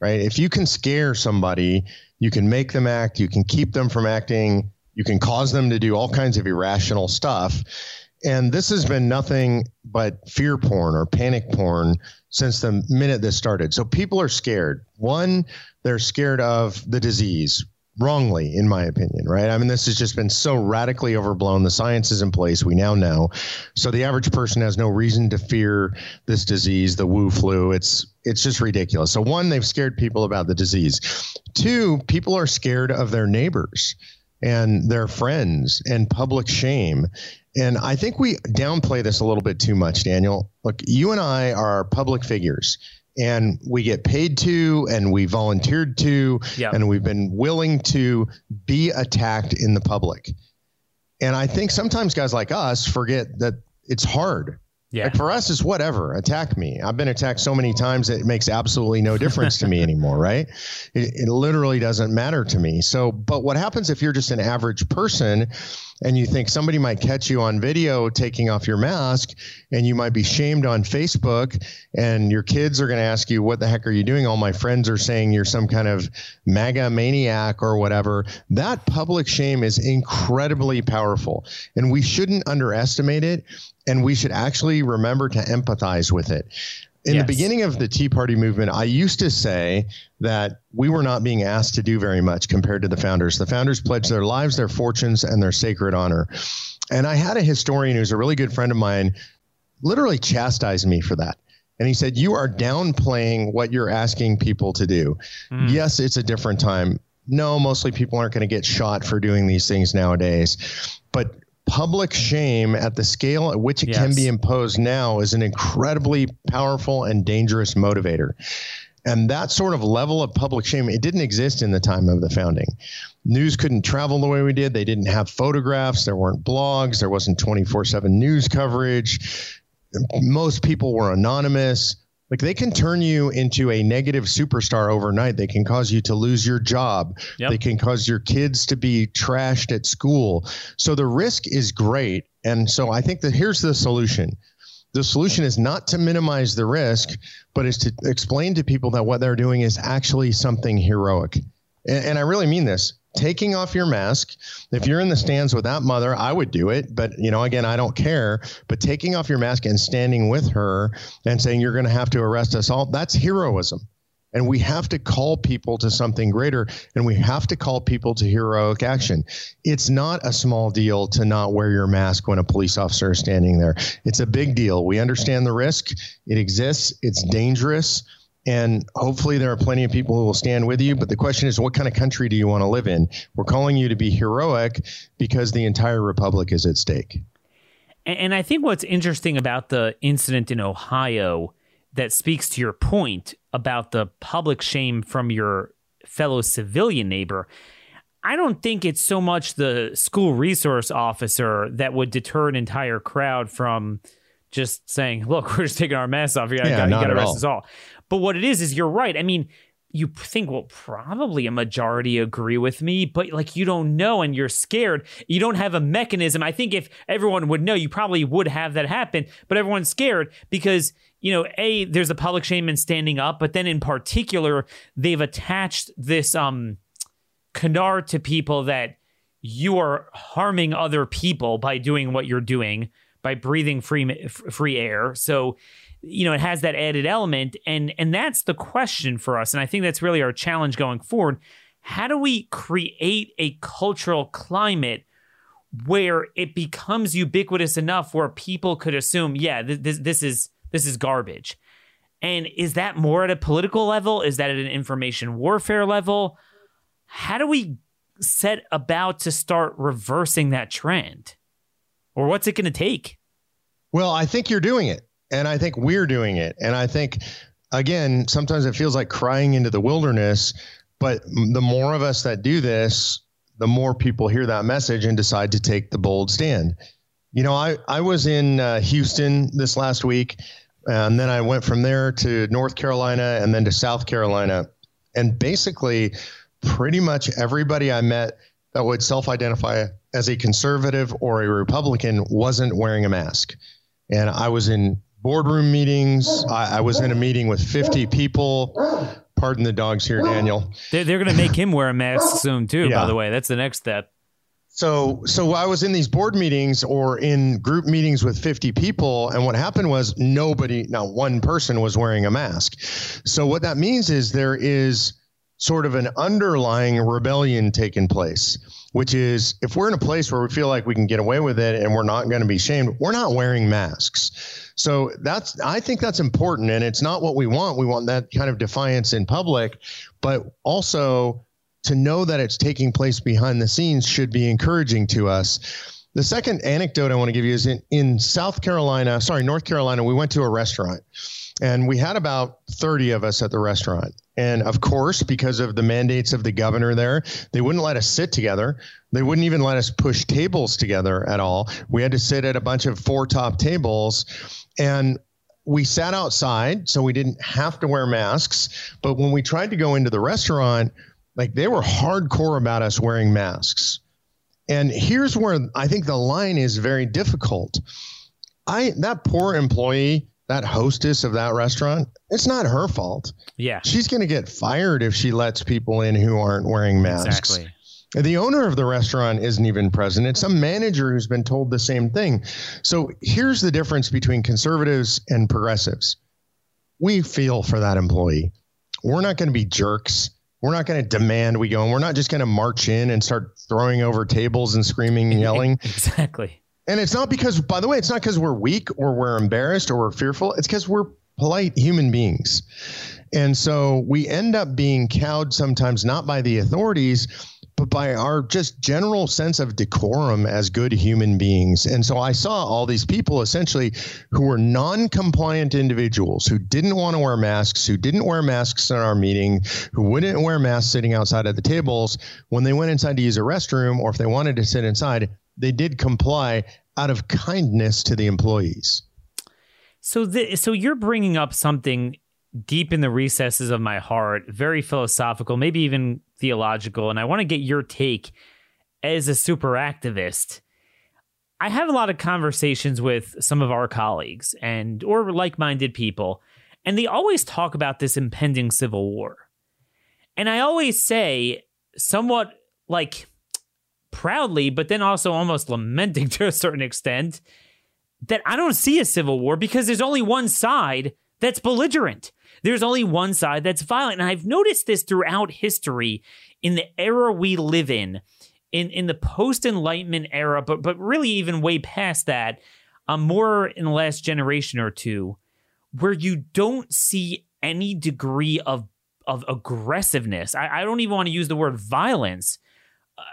Right? If you can scare somebody, you can make them act, you can keep them from acting, you can cause them to do all kinds of irrational stuff. And this has been nothing but fear porn or panic porn since the minute this started. So people are scared. One, they're scared of the disease, wrongly, in my opinion, right? I mean, this has just been so radically overblown. The science is in place. We now know. So the average person has no reason to fear this disease, the Wu flu. It's it's just ridiculous. So one, they've scared people about the disease. Two, people are scared of their neighbors and their friends and public shame. And I think we downplay this a little bit too much, Daniel. Look, you and I are public figures and we get paid to and we volunteered to yep. and we've been willing to be attacked in the public and i think sometimes guys like us forget that it's hard yeah. Like for us, it's whatever. Attack me. I've been attacked so many times that it makes absolutely no difference to me [LAUGHS] anymore, right? It, it literally doesn't matter to me. So, but what happens if you're just an average person and you think somebody might catch you on video taking off your mask and you might be shamed on Facebook and your kids are going to ask you, What the heck are you doing? All my friends are saying you're some kind of MAGA maniac or whatever. That public shame is incredibly powerful and we shouldn't underestimate it and we should actually remember to empathize with it. In yes. the beginning of the Tea Party movement, I used to say that we were not being asked to do very much compared to the founders. The founders pledged their lives, their fortunes, and their sacred honor. And I had a historian who's a really good friend of mine literally chastise me for that. And he said, You are downplaying what you're asking people to do. Mm. Yes, it's a different time. No, mostly people aren't going to get shot for doing these things nowadays. But public shame at the scale at which it yes. can be imposed now is an incredibly powerful and dangerous motivator. And that sort of level of public shame, it didn't exist in the time of the founding. News couldn't travel the way we did. They didn't have photographs. There weren't blogs. There wasn't 24 7 news coverage. Most people were anonymous. Like they can turn you into a negative superstar overnight. They can cause you to lose your job. Yep. They can cause your kids to be trashed at school. So the risk is great. And so I think that here's the solution. The solution is not to minimize the risk, but is to explain to people that what they're doing is actually something heroic. And, and I really mean this taking off your mask. If you're in the stands with that mother, I would do it. But, you know, again, I don't care. But taking off your mask and standing with her and saying, you're going to have to arrest us all, that's heroism. And we have to call people to something greater and we have to call people to heroic action. It's not a small deal to not wear your mask when a police officer is standing there. It's a big deal. We understand the risk, it exists, it's dangerous and hopefully, there are plenty of people who will stand with you. But the question is, what kind of country do you want to live in? We're calling you to be heroic because the entire republic is at stake. And I think what's interesting about the incident in Ohio that speaks to your point about the public shame from your fellow civilian neighbor. I don't think it's so much the school resource officer that would deter an entire crowd from just saying, "Look, [LAUGHS] we're just taking our masks off. You got yeah, to arrest us all." But what it is is you're right. I mean, you think, well, probably a majority agree with me, but like you don't know and you're scared. You don't have a mechanism. I think if everyone would know, you probably would have that happen, but everyone's scared because, you know, A, there's a public shame in standing up, but then in particular, they've attached this um canard to people that you are harming other people by doing what you're doing, by breathing free free air. So you know it has that added element and and that's the question for us and i think that's really our challenge going forward. How do we create a cultural climate where it becomes ubiquitous enough where people could assume yeah this this is this is garbage? And is that more at a political level? Is that at an information warfare level? How do we set about to start reversing that trend or what's it going to take well i think you're doing it and I think we're doing it. And I think, again, sometimes it feels like crying into the wilderness. But the more of us that do this, the more people hear that message and decide to take the bold stand. You know, I, I was in uh, Houston this last week, and then I went from there to North Carolina and then to South Carolina. And basically, pretty much everybody I met that would self identify as a conservative or a Republican wasn't wearing a mask. And I was in boardroom meetings. I, I, was in a meeting with 50 people. Pardon the dogs here, Daniel. They're, they're going to make him wear a mask [LAUGHS] soon, too, yeah. by the way. That's the next step. So, so I was in these board meetings or in group meetings with 50 people, and what happened was nobody, not one person, was wearing a mask. So, what that means is there is sort of an underlying rebellion taking place, which is if we're in a place where we feel like we can get away with it and we're not going to be shamed, we're not wearing masks. So that's I think that's important, and it's not what we want. We want that kind of defiance in public, but also to know that it's taking place behind the scenes should be encouraging to us. The second anecdote I want to give you is in, in South Carolina, sorry, North Carolina, we went to a restaurant and we had about 30 of us at the restaurant. And of course, because of the mandates of the governor there, they wouldn't let us sit together. They wouldn't even let us push tables together at all. We had to sit at a bunch of four top tables. And we sat outside, so we didn't have to wear masks. But when we tried to go into the restaurant, like they were hardcore about us wearing masks. And here's where I think the line is very difficult. I that poor employee, that hostess of that restaurant, it's not her fault. Yeah. She's going to get fired if she lets people in who aren't wearing masks. Exactly. The owner of the restaurant isn't even present. It's some manager who's been told the same thing. So here's the difference between conservatives and progressives. We feel for that employee. We're not going to be jerks we're not going to demand we go and we're not just going to march in and start throwing over tables and screaming and [LAUGHS] yelling. exactly. And it's not because, by the way, it's not because we're weak or we're embarrassed or we're fearful. It's because we're polite human beings. And so we end up being cowed sometimes not by the authorities, but by our just general sense of decorum as good human beings. And so I saw all these people essentially who were non compliant individuals who didn't want to wear masks, who didn't wear masks in our meeting, who wouldn't wear masks sitting outside at the tables. When they went inside to use a restroom or if they wanted to sit inside, they did comply out of kindness to the employees. So, so you're bringing up something deep in the recesses of my heart, very philosophical, maybe even theological, and I want to get your take as a super activist. I have a lot of conversations with some of our colleagues and or like-minded people, and they always talk about this impending civil war. And I always say somewhat like proudly, but then also almost lamenting [LAUGHS] to a certain extent that I don't see a civil war because there's only one side that's belligerent. There's only one side that's violent. And I've noticed this throughout history in the era we live in, in, in the post Enlightenment era, but, but really even way past that, um, more in the last generation or two, where you don't see any degree of, of aggressiveness. I, I don't even want to use the word violence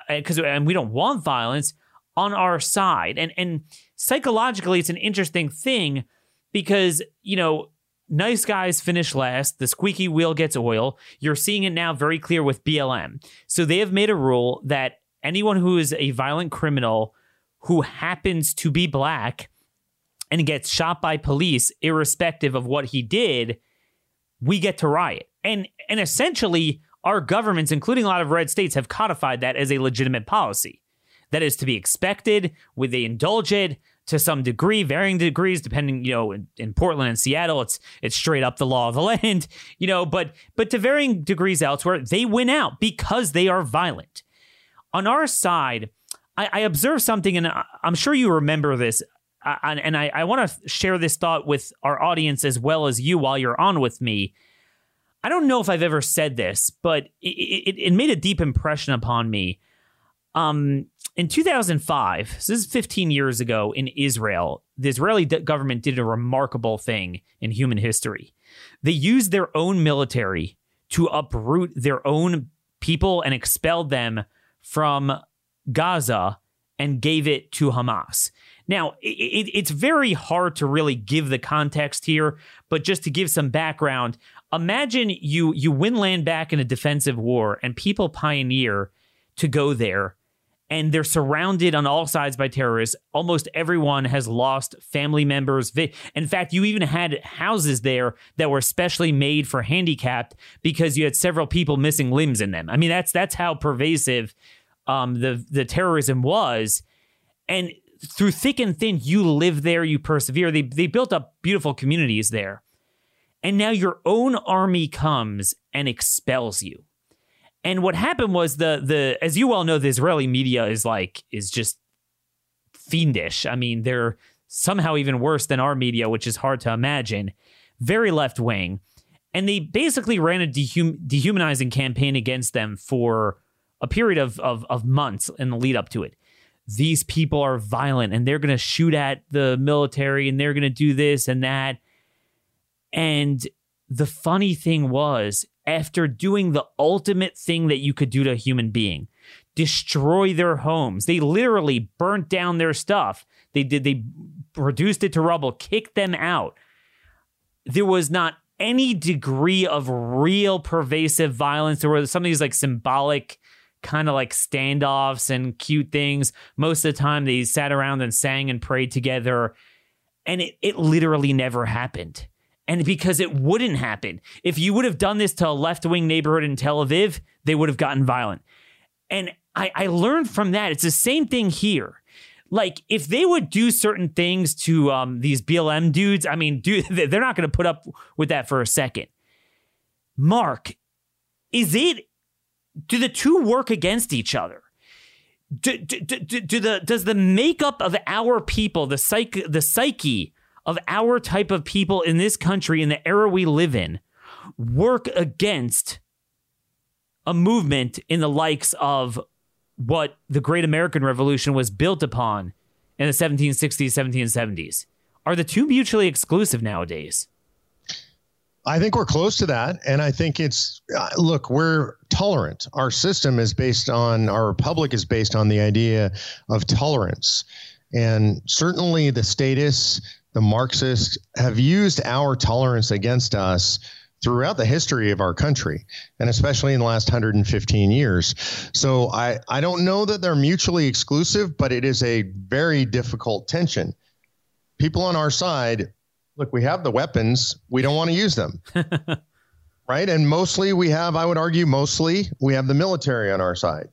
because uh, and we don't want violence on our side. And and psychologically, it's an interesting thing because you know nice guys finish last. The squeaky wheel gets oil. You're seeing it now very clear with BLM. So they have made a rule that anyone who is a violent criminal who happens to be black and gets shot by police, irrespective of what he did, we get to riot. And and essentially, our governments, including a lot of red states, have codified that as a legitimate policy. That is to be expected. Would they indulge it? To some degree, varying degrees, depending, you know, in, in, Portland and Seattle, it's it's straight up the law of the [LAUGHS] land, you know, but but to varying degrees elsewhere, they win out because they are violent. On our side, I, I observe something, and I'm sure you remember this, and I, I want to share this thought with our audience as well as you while you're on with me. I don't know if I've ever said this, but it, it, it made a deep impression upon me. Um, in 2005, so this is 15 years ago in Israel, the Israeli government did a remarkable thing in human history. They used their own military to uproot their own people and expelled them from Gaza and gave it to Hamas. Now, it, it's very hard to really give the context here, but just to give some background, imagine you you win land back in a defensive war and people pioneer to go there and they're surrounded on all sides by terrorists. Almost everyone has lost family members. In fact, you even had houses there that were specially made for handicapped because you had several people missing limbs in them. I mean, that's that's how pervasive um, the the terrorism was, and through thick and thin, you live there, you persevere. They they built up beautiful communities there, and now your own army comes and expels you And what happened was the the as you well know, the Israeli media is like is just fiendish. I mean, they're somehow even worse than our media, which is hard to imagine. Very left wing. And they basically ran a dehum- dehumanizing campaign against them for a period of, of, of months in the lead up to it. These people are violent and they're going to shoot at the military and they're going to do this and that. And the funny thing was, after doing the ultimate thing that you could do to a human being, destroy their homes, they literally burnt down their stuff. They did, they reduced it to rubble, kicked them out. There was not any degree of real pervasive violence. There were some of these like symbolic kind of like standoffs and cute things. Most of the time they sat around and sang and prayed together. And it, it literally never happened. And because it wouldn't happen. If you would have done this to a left wing neighborhood in Tel Aviv, they would have gotten violent. And I, I learned from that. It's the same thing here like if they would do certain things to um, these BLM dudes, I mean, dude, [LAUGHS] they're not going to put up with that for a second. Mark, is it? Do the two work against each other? Do, do, do, do the does the makeup of our people, the psyche, the psyche of our type of people in this country in the era we live in, work against a movement in the likes of what the Great American Revolution was built upon in the 1760s, 1770s. Are the two mutually exclusive nowadays? I think we're close to that. And I think it's, uh, look, we're tolerant. Our system is based on, our republic is based on the idea of tolerance. And certainly the statists, the Marxists have used our tolerance against us throughout the history of our country and especially in the last 115 years. So I, I don't know that they're mutually exclusive, but it is a very difficult tension. People on our side, look, we have the weapons, we don't want to use them. [LAUGHS] right? And mostly we have, I would argue, mostly we have the military on our side.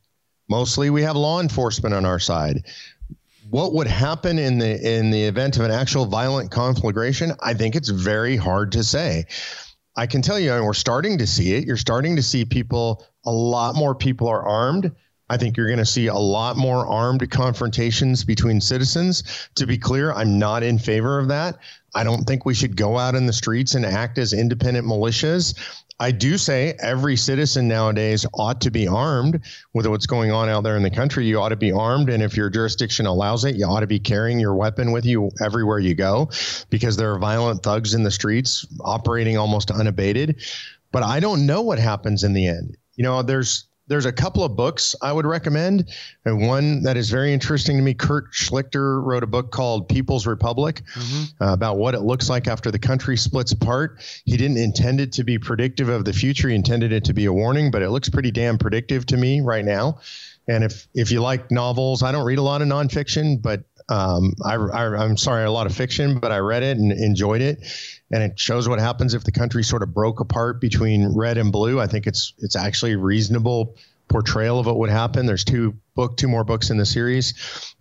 Mostly we have law enforcement on our side. What would happen in the in the event of an actual violent conflagration? I think it's very hard to say. I can tell you, and we're starting to see it. You're starting to see people, a lot more people are armed. I think you're going to see a lot more armed confrontations between citizens. To be clear, I'm not in favor of that. I don't think we should go out in the streets and act as independent militias. I do say every citizen nowadays ought to be armed with what's going on out there in the country. You ought to be armed. And if your jurisdiction allows it, you ought to be carrying your weapon with you everywhere you go because there are violent thugs in the streets operating almost unabated. But I don't know what happens in the end. You know, there's there's a couple of books I would recommend. And one that is very interesting to me, Kurt Schlichter wrote a book called People's Republic mm-hmm. uh, about what it looks like after the country splits apart. He didn't intend it to be predictive of the future. He intended it to be a warning, but it looks pretty damn predictive to me right now. And if if you like novels, I don't read a lot of nonfiction, but um, I, I, I'm sorry, a lot of fiction, but I read it and enjoyed it and it shows what happens if the country sort of broke apart between red and blue. I think it's it's actually reasonable portrayal of what would happen. There's two book, two more books in the series,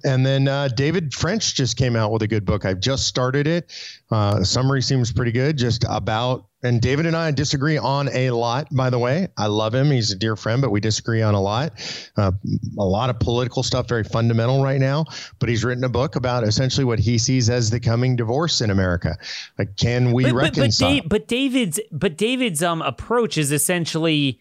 and then uh, David French just came out with a good book. I've just started it. Uh, the summary seems pretty good, just about and David and I disagree on a lot, by the way. I love him. He's a dear friend, but we disagree on a lot. Uh, a lot of political stuff, very fundamental right now. But he's written a book about essentially what he sees as the coming divorce in America. Like, can we but, reconcile? But, but, but, David's but David's um approach is essentially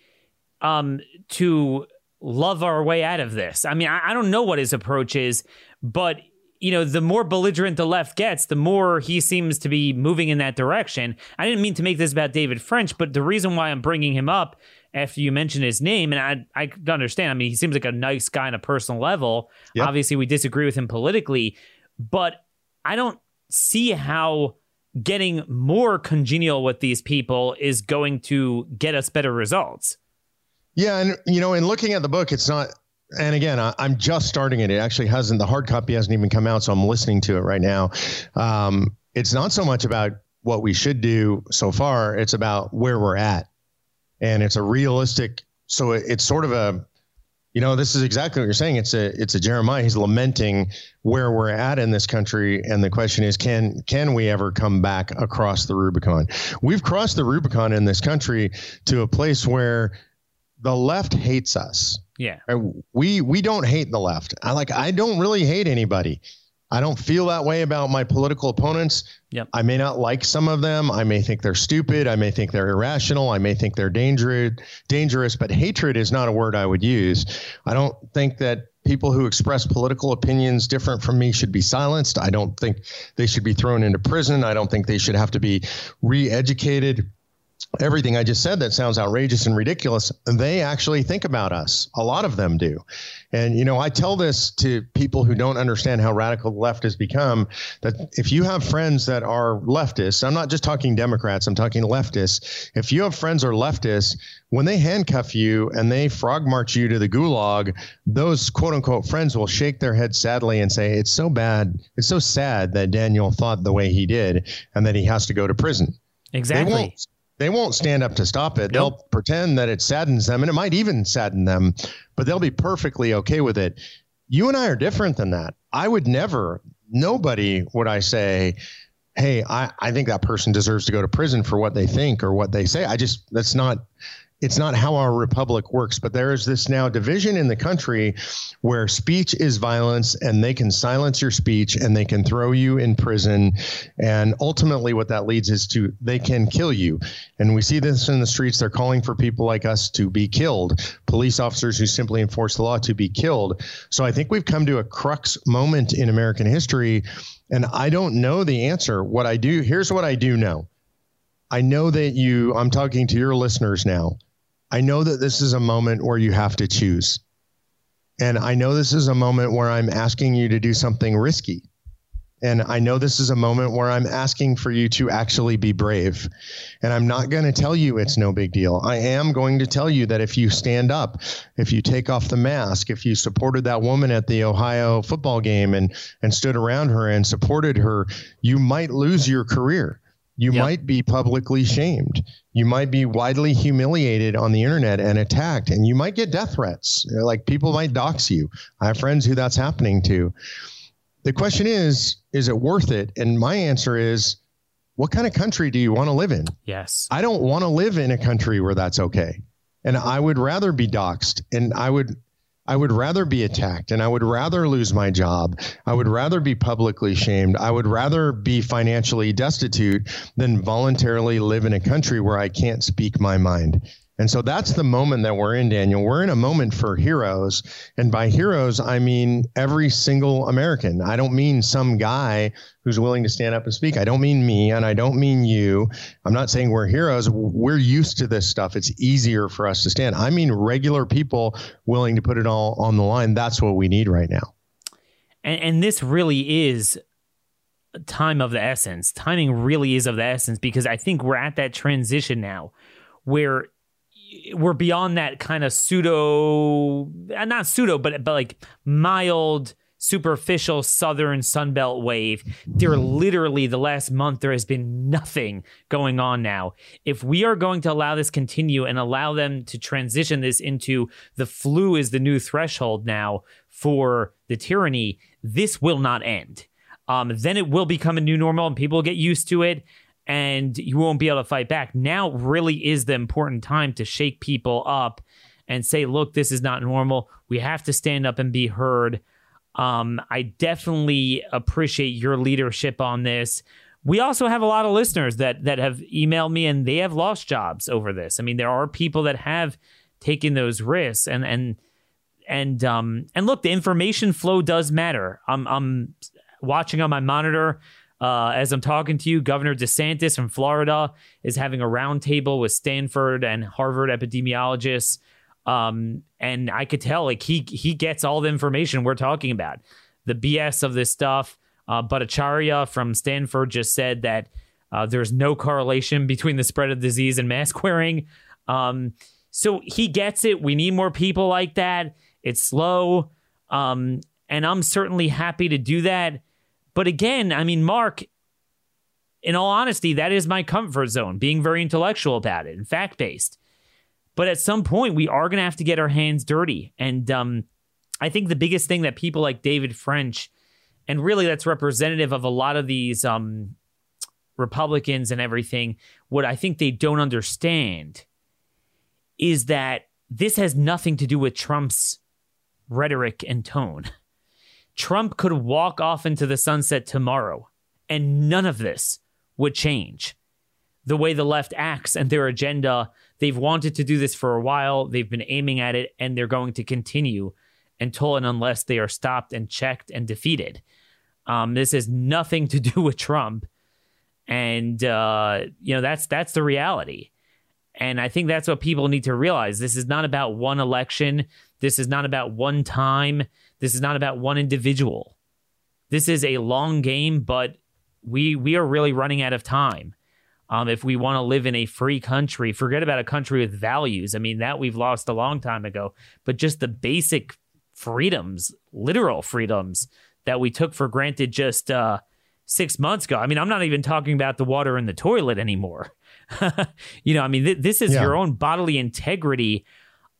um to love our way out of this. I mean, I, I don't know what his approach is, but you know, the more belligerent the left gets, the more he seems to be moving in that direction. I didn't mean to make this about David French, but the reason why I'm bringing him up after you mentioned his name, and I I understand. I mean, he seems like a nice guy on a personal level. Yep. Obviously, we disagree with him politically, but I don't see how getting more congenial with these people is going to get us better results. Yeah, and you know, in looking at the book, it's not and again, I, am just starting it. It actually hasn't, the hard copy hasn't even come out, so I'm listening to it right now. Um, it's not so much about what we should do so far, it's about where we're at. And it's a realistic, so it, it's sort of a, you know, this is exactly what you're saying. It's a it's a Jeremiah. He's lamenting where we're at in this country, and the question is, can can we ever come back across the Rubicon? We've crossed the Rubicon in this country to a place where the left hates us. Yeah. We we don't hate the left. I like I don't really hate anybody. I don't feel that way about my political opponents. Yep. I may not like some of them. I may think they're stupid. I may think they're irrational. I may think they're dangerous. Dangerous, but hatred is not a word I would use. I don't think that people who express political opinions different from me should be silenced. I don't think they should be thrown into prison. I don't think they should have to be re-educated everything I just said that sounds outrageous and ridiculous, they actually think about us. A lot of them do. And, you know, I tell this to people who don't understand how radical the left has become that if you have friends that are leftists, I'm not just talking Democrats, I'm talking leftists. If you have friends or leftists, when they handcuff you and they frog march you to the gulag, those quote unquote friends will shake their head sadly and say, It's so bad. It's so sad that Daniel thought the way he did and that he has to go to prison. Exactly they won't stand up to stop it. Nope. They'll pretend that it saddens them and it might even sadden them, but they'll be perfectly okay with it. You and I are different than that. I would never, nobody would I say, hey, I, I think that person deserves to go to prison for what they think or what they say. I just, that's not, it's not how our republic works. But there is this now division in the country where speech is violence and they can silence your speech and they can throw you in prison. And ultimately, what that leads is to they can kill you. And we see this in the streets. They're calling for people like us to be killed, police officers who simply enforce the law to be killed. So I think we've come to a crux moment in American history. And I don't know the answer. What I do, here's what I do know. I know that you, I'm talking to your listeners now. I know that this is a moment where you have to choose. And I know this is a moment where I'm asking you to do something risky. And I know this is a moment where I'm asking for you to actually be brave. And I'm not going to tell you it's no big deal. I am going to tell you that if you stand up, if you take off the mask, if you supported that woman at the Ohio football game and, and stood around her and supported her, you might lose your career. You yep. might be publicly shamed. You might be widely humiliated on the internet and attacked, and you might get death threats. Like people might dox you. I have friends who that's happening to. The question is, is it worth it? And my answer is, what kind of country do you want to live in? Yes. I don't want to live in a country where that's okay. And I would rather be doxxed and I would I would rather be attacked and I would rather lose my job. I would rather be publicly shamed. I would rather be financially destitute than voluntarily live in a country where I can't speak my mind. And so that's the moment that we're in, Daniel. We're in a moment for heroes. And by heroes, I mean every single American. I don't mean some guy who's willing to stand up and speak. I don't mean me and I don't mean you. I'm not saying we're heroes. We're used to this stuff. It's easier for us to stand. I mean regular people willing to put it all on the line. That's what we need right now. And, and this really is time of the essence. Timing really is of the essence because I think we're at that transition now where we're beyond that kind of pseudo, uh, not pseudo, but but like mild, superficial southern sunbelt wave. There literally the last month there has been nothing going on now. If we are going to allow this continue and allow them to transition this into the flu is the new threshold now for the tyranny, this will not end. Um, then it will become a new normal and people will get used to it and you won't be able to fight back. Now really is the important time to shake people up and say, look, this is not normal. We have to stand up and be heard. Um, I definitely appreciate your leadership on this. We also have a lot of listeners that that have emailed me and they have lost jobs over this. I mean, there are people that have taken those risks and and and um and look, the information flow does matter. I'm I'm watching on my monitor uh, as I'm talking to you, Governor DeSantis from Florida is having a roundtable with Stanford and Harvard epidemiologists. Um, and I could tell like he he gets all the information we're talking about, the BS of this stuff. Uh, Bhattacharya from Stanford just said that uh, there's no correlation between the spread of disease and mask wearing. Um, so he gets it. We need more people like that. It's slow, um, and I'm certainly happy to do that. But again, I mean, Mark, in all honesty, that is my comfort zone, being very intellectual about it and fact based. But at some point, we are going to have to get our hands dirty. And um, I think the biggest thing that people like David French, and really that's representative of a lot of these um, Republicans and everything, what I think they don't understand is that this has nothing to do with Trump's rhetoric and tone. [LAUGHS] Trump could walk off into the sunset tomorrow, and none of this would change. The way the left acts and their agenda, they've wanted to do this for a while, they've been aiming at it, and they're going to continue until and unless they are stopped and checked and defeated. Um, this has nothing to [LAUGHS] do with Trump, and uh, you know that's that's the reality. And I think that's what people need to realize. This is not about one election. This is not about one time. This is not about one individual. This is a long game, but we we are really running out of time. Um, if we want to live in a free country, forget about a country with values. I mean, that we've lost a long time ago. But just the basic freedoms, literal freedoms that we took for granted just uh, six months ago. I mean, I'm not even talking about the water in the toilet anymore. [LAUGHS] you know, I mean, th- this is yeah. your own bodily integrity.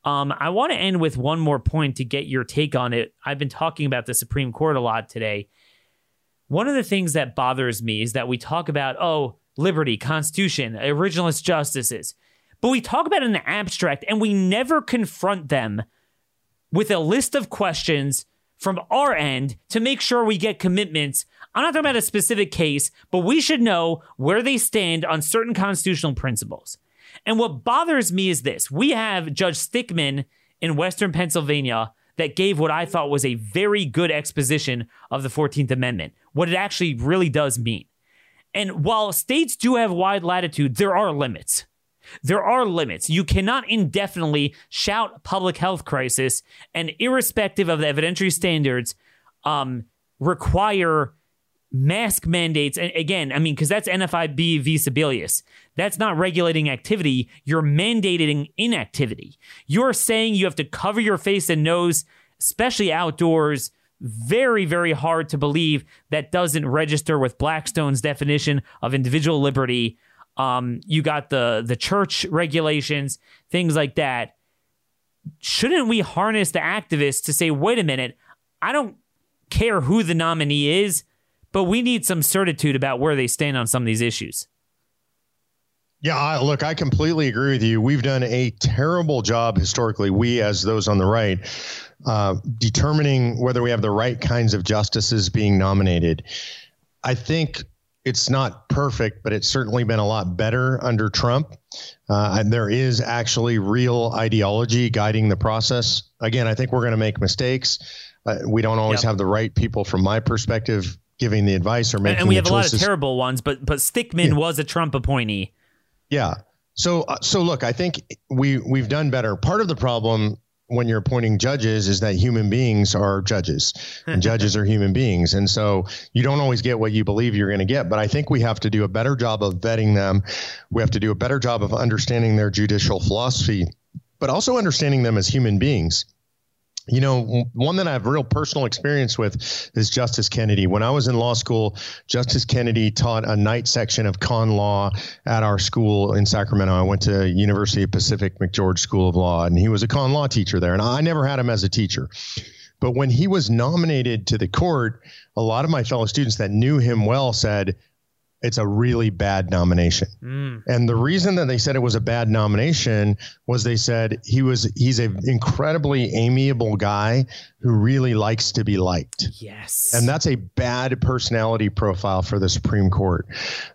Um, I want to end with one more point to get your take on it. I've been talking about the Supreme Court a lot today. One of the things that bothers me is that we talk about, oh, liberty, constitution, originalist justices, but we talk about it in the abstract and we never confront them with a list of questions from our end to make sure we get commitments. I'm not talking about a specific case, but we should know where they stand on certain constitutional principles. And what bothers me is this we have Judge Stickman in Western Pennsylvania that gave what I thought was a very good exposition of the 14th Amendment, what it actually really does mean. And while states do have wide latitude, there are limits. There are limits. You cannot indefinitely shout public health crisis and, irrespective of the evidentiary standards, um, require mask mandates. And again, I mean, because that's NFIB v. Sebelius. That's not regulating activity. You're mandating inactivity. You're saying you have to cover your face and nose, especially outdoors. Very, very hard to believe that doesn't register with Blackstone's definition of individual liberty. Um, you got the the church regulations, things like that. Shouldn't we harness the activists to say, wait a minute, I don't care who the nominee is, but we need some certitude about where they stand on some of these issues. Yeah, I, look, I completely agree with you. We've done a terrible job historically, we as those on the right, uh, determining whether we have the right kinds of justices being nominated. I think it's not perfect, but it's certainly been a lot better under Trump. Uh, and there is actually real ideology guiding the process. Again, I think we're going to make mistakes. Uh, we don't always yep. have the right people, from my perspective, giving the advice or making. And we have a lot of terrible ones, but but Stickman yeah. was a Trump appointee. Yeah. So uh, so look, I think we we've done better. Part of the problem when you're appointing judges is that human beings are judges and [LAUGHS] judges are human beings. And so you don't always get what you believe you're going to get. But I think we have to do a better job of vetting them. We have to do a better job of understanding their judicial philosophy, but also understanding them as human beings. You know, one that I have real personal experience with is Justice Kennedy. When I was in law school, Justice Kennedy taught a night section of con law at our school in Sacramento. I went to University of Pacific McGeorge School of Law, and he was a con law teacher there. And I never had him as a teacher. But when he was nominated to the court, a lot of my fellow students that knew him well said, it's a really bad nomination. Mm. And the reason that they said it was a bad nomination was they said he was he's an incredibly amiable guy who really likes to be liked. Yes. And that's a bad personality profile for the Supreme Court.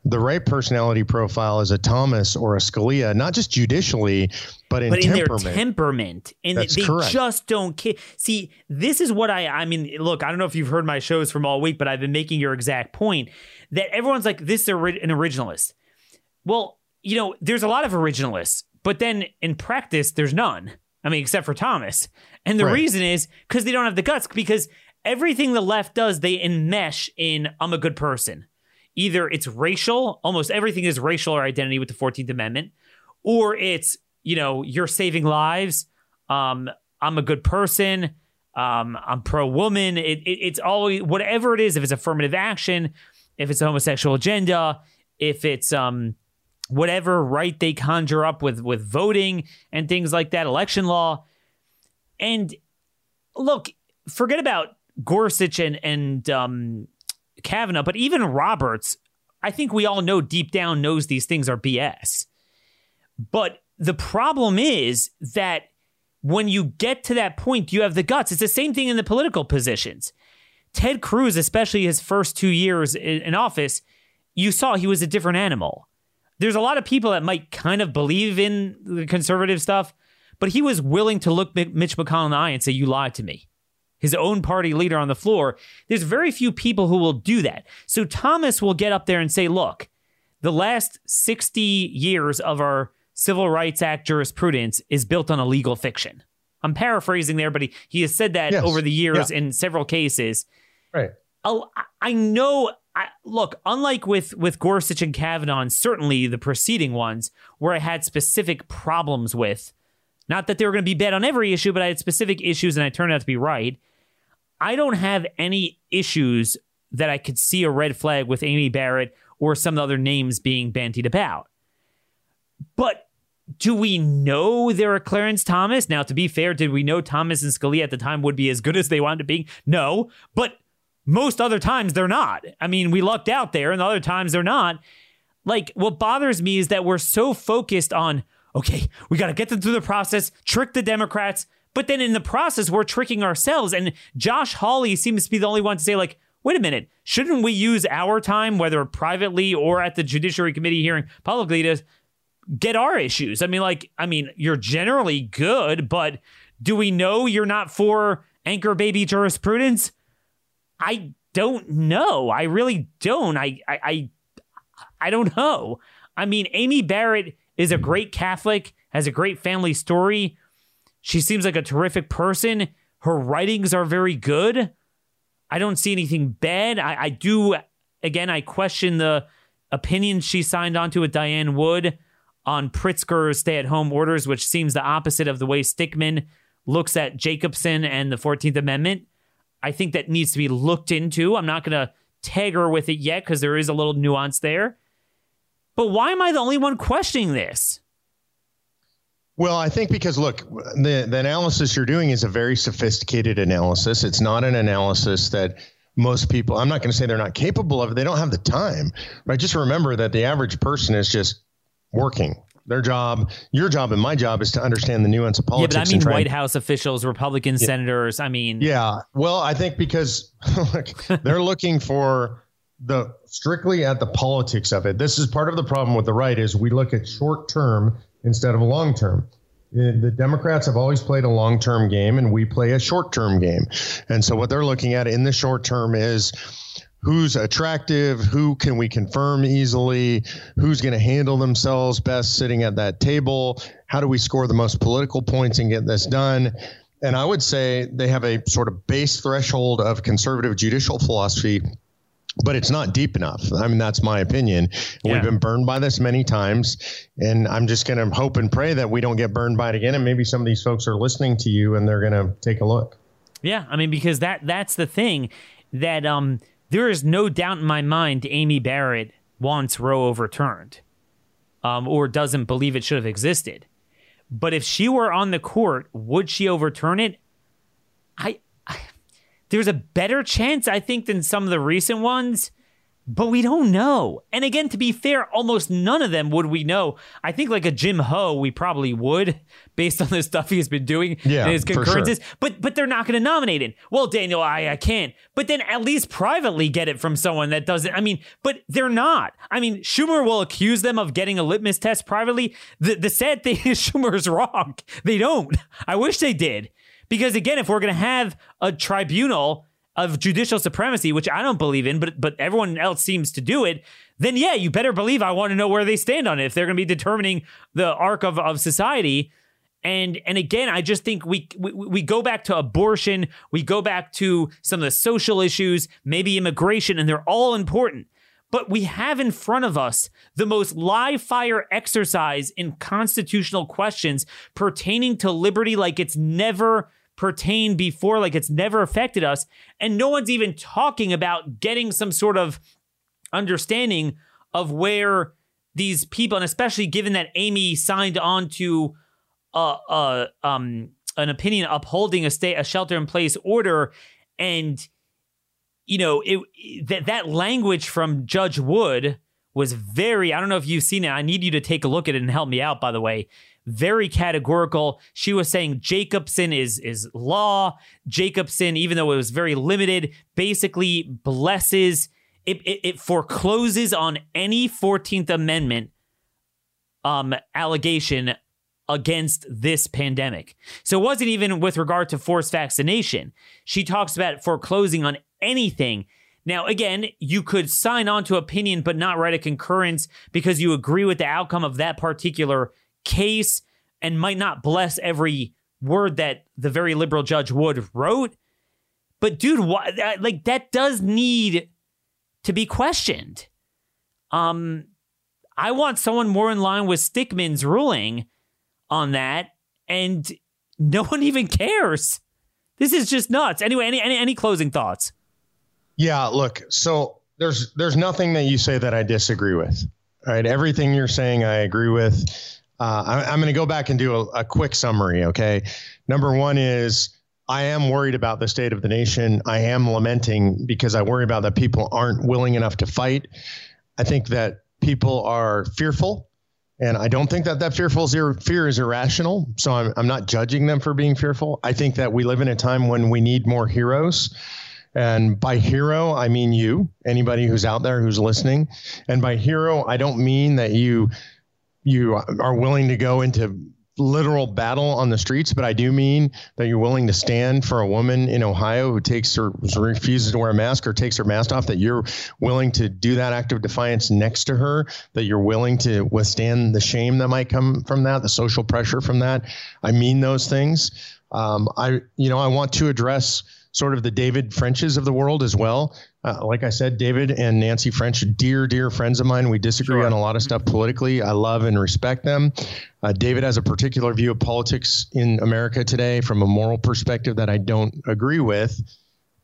The right personality profile is a Thomas or a Scalia, not just judicially, but in, but in temperament. their temperament, and That's they correct. just don't care. See, this is what I. I mean, look, I don't know if you've heard my shows from all week, but I've been making your exact point that everyone's like, this is an originalist. Well, you know, there's a lot of originalists, but then in practice, there's none. I mean, except for Thomas. And the right. reason is because they don't have the guts, because everything the left does, they enmesh in I'm a good person. Either it's racial, almost everything is racial or identity with the 14th Amendment, or it's, you know, you're saving lives. Um, I'm a good person. Um, I'm pro woman. It, it, it's always whatever it is. If it's affirmative action, if it's a homosexual agenda, if it's um whatever right they conjure up with with voting and things like that, election law. And look, forget about Gorsuch and and um, Kavanaugh, but even Roberts, I think we all know deep down knows these things are BS. But the problem is that when you get to that point, you have the guts. It's the same thing in the political positions. Ted Cruz, especially his first two years in office, you saw he was a different animal. There's a lot of people that might kind of believe in the conservative stuff, but he was willing to look Mitch McConnell in the eye and say, You lied to me. His own party leader on the floor. There's very few people who will do that. So Thomas will get up there and say, Look, the last 60 years of our Civil Rights Act jurisprudence is built on a legal fiction. I'm paraphrasing there, but he, he has said that yes. over the years yeah. in several cases. Right. I know. I, look, unlike with with Gorsuch and Kavanaugh, and certainly the preceding ones, where I had specific problems with, not that they were going to be bad on every issue, but I had specific issues, and I turned out to be right. I don't have any issues that I could see a red flag with Amy Barrett or some other names being bantied about. But do we know there are Clarence Thomas? Now, to be fair, did we know Thomas and Scalia at the time would be as good as they wound up being? No, but most other times they're not. I mean, we lucked out there, and other times they're not. Like, what bothers me is that we're so focused on, okay, we got to get them through the process, trick the Democrats, but then in the process, we're tricking ourselves. And Josh Hawley seems to be the only one to say, like, wait a minute, shouldn't we use our time, whether privately or at the Judiciary Committee hearing publicly, to get our issues? I mean, like, I mean, you're generally good, but do we know you're not for anchor baby jurisprudence? I don't know. I really don't. I, I, I, I don't know. I mean, Amy Barrett is a great Catholic, has a great family story. She seems like a terrific person. Her writings are very good. I don't see anything bad. I, I do, again, I question the opinions she signed onto with Diane Wood on Pritzker's stay at home orders, which seems the opposite of the way Stickman looks at Jacobson and the 14th Amendment. I think that needs to be looked into. I'm not going to tag her with it yet because there is a little nuance there. But why am I the only one questioning this? Well, I think because look, the the analysis you're doing is a very sophisticated analysis. It's not an analysis that most people I'm not going to say they're not capable of. They don't have the time. Right? Just remember that the average person is just working their job, your job, and my job is to understand the nuance of politics. Yeah, but I mean White House officials, Republican yeah. senators. I mean, yeah. Well, I think because [LAUGHS] they're looking for the strictly at the politics of it. This is part of the problem with the right is we look at short term instead of long term. Uh, the Democrats have always played a long term game, and we play a short term game. And so, what they're looking at in the short term is who's attractive, who can we confirm easily, who's going to handle themselves best sitting at that table, how do we score the most political points and get this done. And I would say they have a sort of base threshold of conservative judicial philosophy but it's not deep enough. I mean, that's my opinion. Yeah. We've been burned by this many times, and I'm just going to hope and pray that we don't get burned by it again. And maybe some of these folks are listening to you and they're going to take a look. Yeah, I mean, because that that's the thing that um there is no doubt in my mind Amy Barrett wants Roe overturned um, or doesn't believe it should have existed. But if she were on the court, would she overturn it? I, I there's a better chance, I think, than some of the recent ones but we don't know. And again, to be fair, almost none of them would we know. I think like a Jim Ho, we probably would, [LAUGHS] based on the stuff he's been doing yeah, his concurrences. Sure. But but they're not going to nominate him. Well, Daniel, I I can't. But then at least privately get it from someone that doesn't. I mean, but they're not. I mean, Schumer will accuse them of getting a litmus test privately. The the sad [LAUGHS] thing is Schumer's wrong. They don't. I wish they did. Because again, if we're going to have a tribunal of judicial supremacy, which I don't believe in, but but everyone else seems to do it, then yeah, you better believe I want to know where they stand on it if they're going to be determining the arc of, of society. And and again, I just think we, we we go back to abortion, we go back to some of the social issues, maybe immigration, and they're all important. But we have in front of us the most live fire exercise in constitutional questions pertaining to liberty like it's never pertained before, like it's never affected us. And no one's even talking about getting some sort of understanding of where these people, and especially given that Amy signed on to uh, uh, um, an opinion upholding a state a shelter in place order, and you know it that that language from Judge Wood was very, I don't know if you've seen it. I need you to take a look at it and help me out, by the way. Very categorical. She was saying Jacobson is is law. Jacobson, even though it was very limited, basically blesses it, it, it forecloses on any 14th Amendment um allegation against this pandemic. So it wasn't even with regard to forced vaccination. She talks about foreclosing on anything now, again, you could sign on to opinion but not write a concurrence because you agree with the outcome of that particular case and might not bless every word that the very liberal judge Wood wrote. But dude, why, like that does need to be questioned. Um, I want someone more in line with Stickman's ruling on that, and [LAUGHS] no one even cares. This is just nuts. Anyway, any any, any closing thoughts? Yeah, look, so there's there's nothing that you say that I disagree with. Right, everything you're saying I agree with. Uh, I, am going to go back and do a, a quick summary. Okay, number one is I am worried about the state of the nation. I am lamenting because I worry about that people aren't willing enough to fight. I think that people are fearful, and I don't think that that fearful fear is irrational. So I'm I'm not judging them for being fearful. I think that we live in a time when we need more heroes. And by hero, I mean you, anybody who's out there who's listening. And by hero, I don't mean that you you are willing to go into literal battle on the streets, but I do mean that you're willing to stand for a woman in Ohio who takes or refuses to wear a mask or takes her mask off, that you're willing to do that act of defiance next to her, that you're willing to withstand the shame that might come from that, the social pressure from that. I mean those things. Um, I, you know, I want to address sort of the David Frenches of the world as well. Uh, like I said, David and Nancy French, dear, dear friends of mine. We disagree sure. on a lot of stuff politically. I love and respect them. Uh, David has a particular view of politics in America today from a moral perspective that I don't agree with.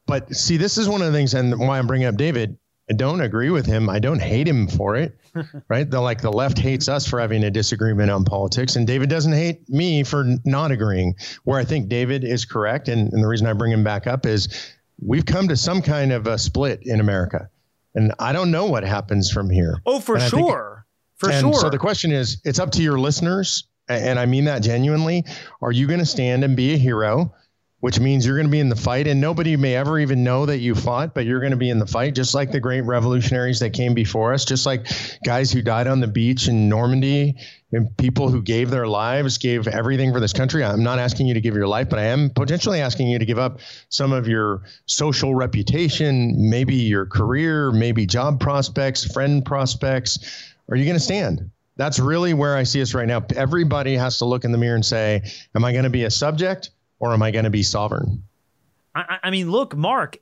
But see, this is one of the things, and why I'm bringing up David. I don't agree with him. I don't hate him for it, [LAUGHS] right? The like the left hates us for having a disagreement on politics, and David doesn't hate me for not agreeing. Where I think David is correct, and, and the reason I bring him back up is we've come to some kind of a split in America, and I don't know what happens from here. Oh, for sure, think, for sure. So the question is, it's up to your listeners, and I mean that genuinely. Are you going to stand and be a hero? Which means you're going to be in the fight and nobody may ever even know that you fought but you're going to be in the fight just like the great revolutionaries that came before us just like guys who died on the beach in normandy and people who gave their lives gave everything for this country. I'm not asking you to give your life but i am potentially asking you to give up some of your social reputation maybe your career maybe job prospects friend prospects. Are you going to stand? That's really where i see us right now. Everybody has to look in the mirror and say am i going to be a subject or am I going to be sovereign? I, I mean, look, Mark,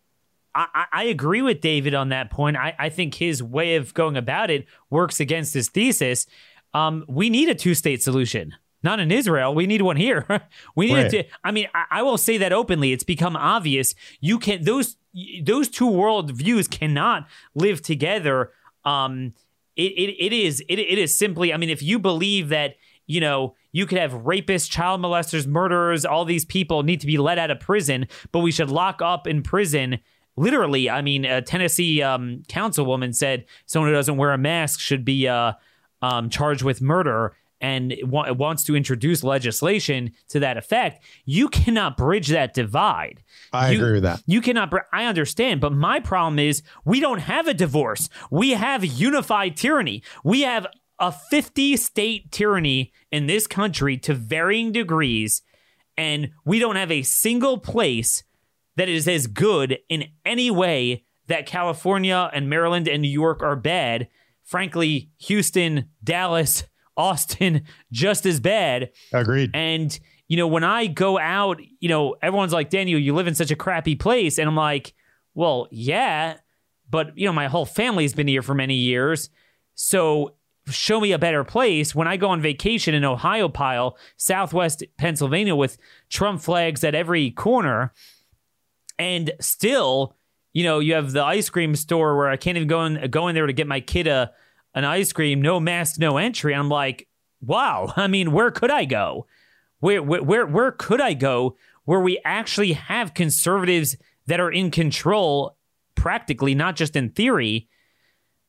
I, I, agree with David on that point. I, I think his way of going about it works against his thesis. Um, we need a two state solution. Not in Israel. We need one here. [LAUGHS] we need right. to. I mean, I, I, will say that openly. It's become obvious. You can those those two world views cannot live together. Um, it, it, it is it, it is simply. I mean, if you believe that you know you could have rapists, child molesters, murderers, all these people need to be let out of prison, but we should lock up in prison. Literally, I mean, a Tennessee um, councilwoman said someone who doesn't wear a mask should be uh, um, charged with murder and wa- wants to introduce legislation to that effect. You cannot bridge that divide. I you, agree with that. You cannot. Br- I understand, but my problem is we don't have a divorce. We have unified tyranny. We have a 50 state tyranny in this country to varying degrees, and we don't have a single place that is as good in any way that California and Maryland and New York are bad. Frankly, Houston, Dallas, [LAUGHS] Austin, just as bad. Agreed. And, you know, when I go out, you know, everyone's like, Daniel, you live in such a crappy place. And I'm like, well, yeah, but, you know, my whole family's been here for many years. So show me a better place when I go on vacation in Ohiopyle, Southwest Pennsylvania, with Trump flags at every corner, and still, you know, you have the ice cream store where I can't even go in go in there to get my kid a an ice cream, no mask, no entry. And I'm like, wow. [LAUGHS] I mean, where could I go? Where where where, where could I go where we actually have conservatives that are in control, practically, not just in theory,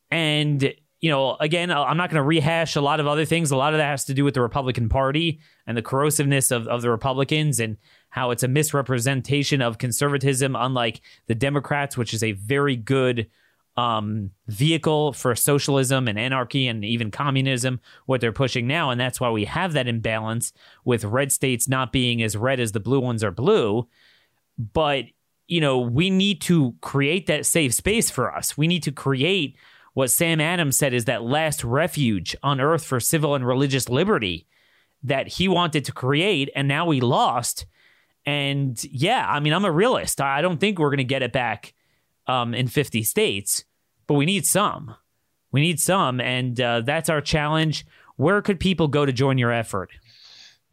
and you know, again, I'm not going to rehash a lot of other things. A lot of that has to do with the Republican Party and the corrosiveness of, of the Republicans and how it's a misrepresentation of conservatism, unlike the Democrats, which is a very good um, vehicle for socialism and anarchy and even communism, what they're pushing now. And that's why we have that imbalance with red states not being as red as the blue ones are blue. But, you know, we need to create that safe space for us. We need to create what Sam Adams said is that last refuge on earth for civil and religious liberty that he wanted to create. And now we lost. And yeah, I mean, I'm a realist. I don't think we're going to get it back um, in 50 states, but we need some. We need some. And uh, that's our challenge. Where could people go to join your effort?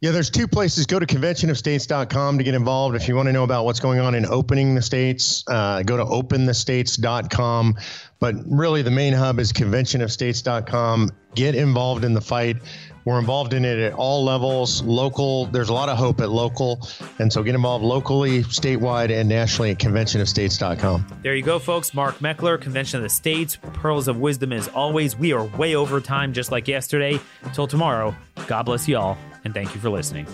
Yeah, there's two places. Go to conventionofstates.com to get involved. If you want to know about what's going on in opening the states, uh, go to openthestates.com. But really, the main hub is conventionofstates.com. Get involved in the fight. We're involved in it at all levels, local. There's a lot of hope at local. And so get involved locally, statewide, and nationally at conventionofstates.com. There you go, folks. Mark Meckler, Convention of the States, Pearls of Wisdom as always. We are way over time, just like yesterday. Till tomorrow, God bless you all, and thank you for listening.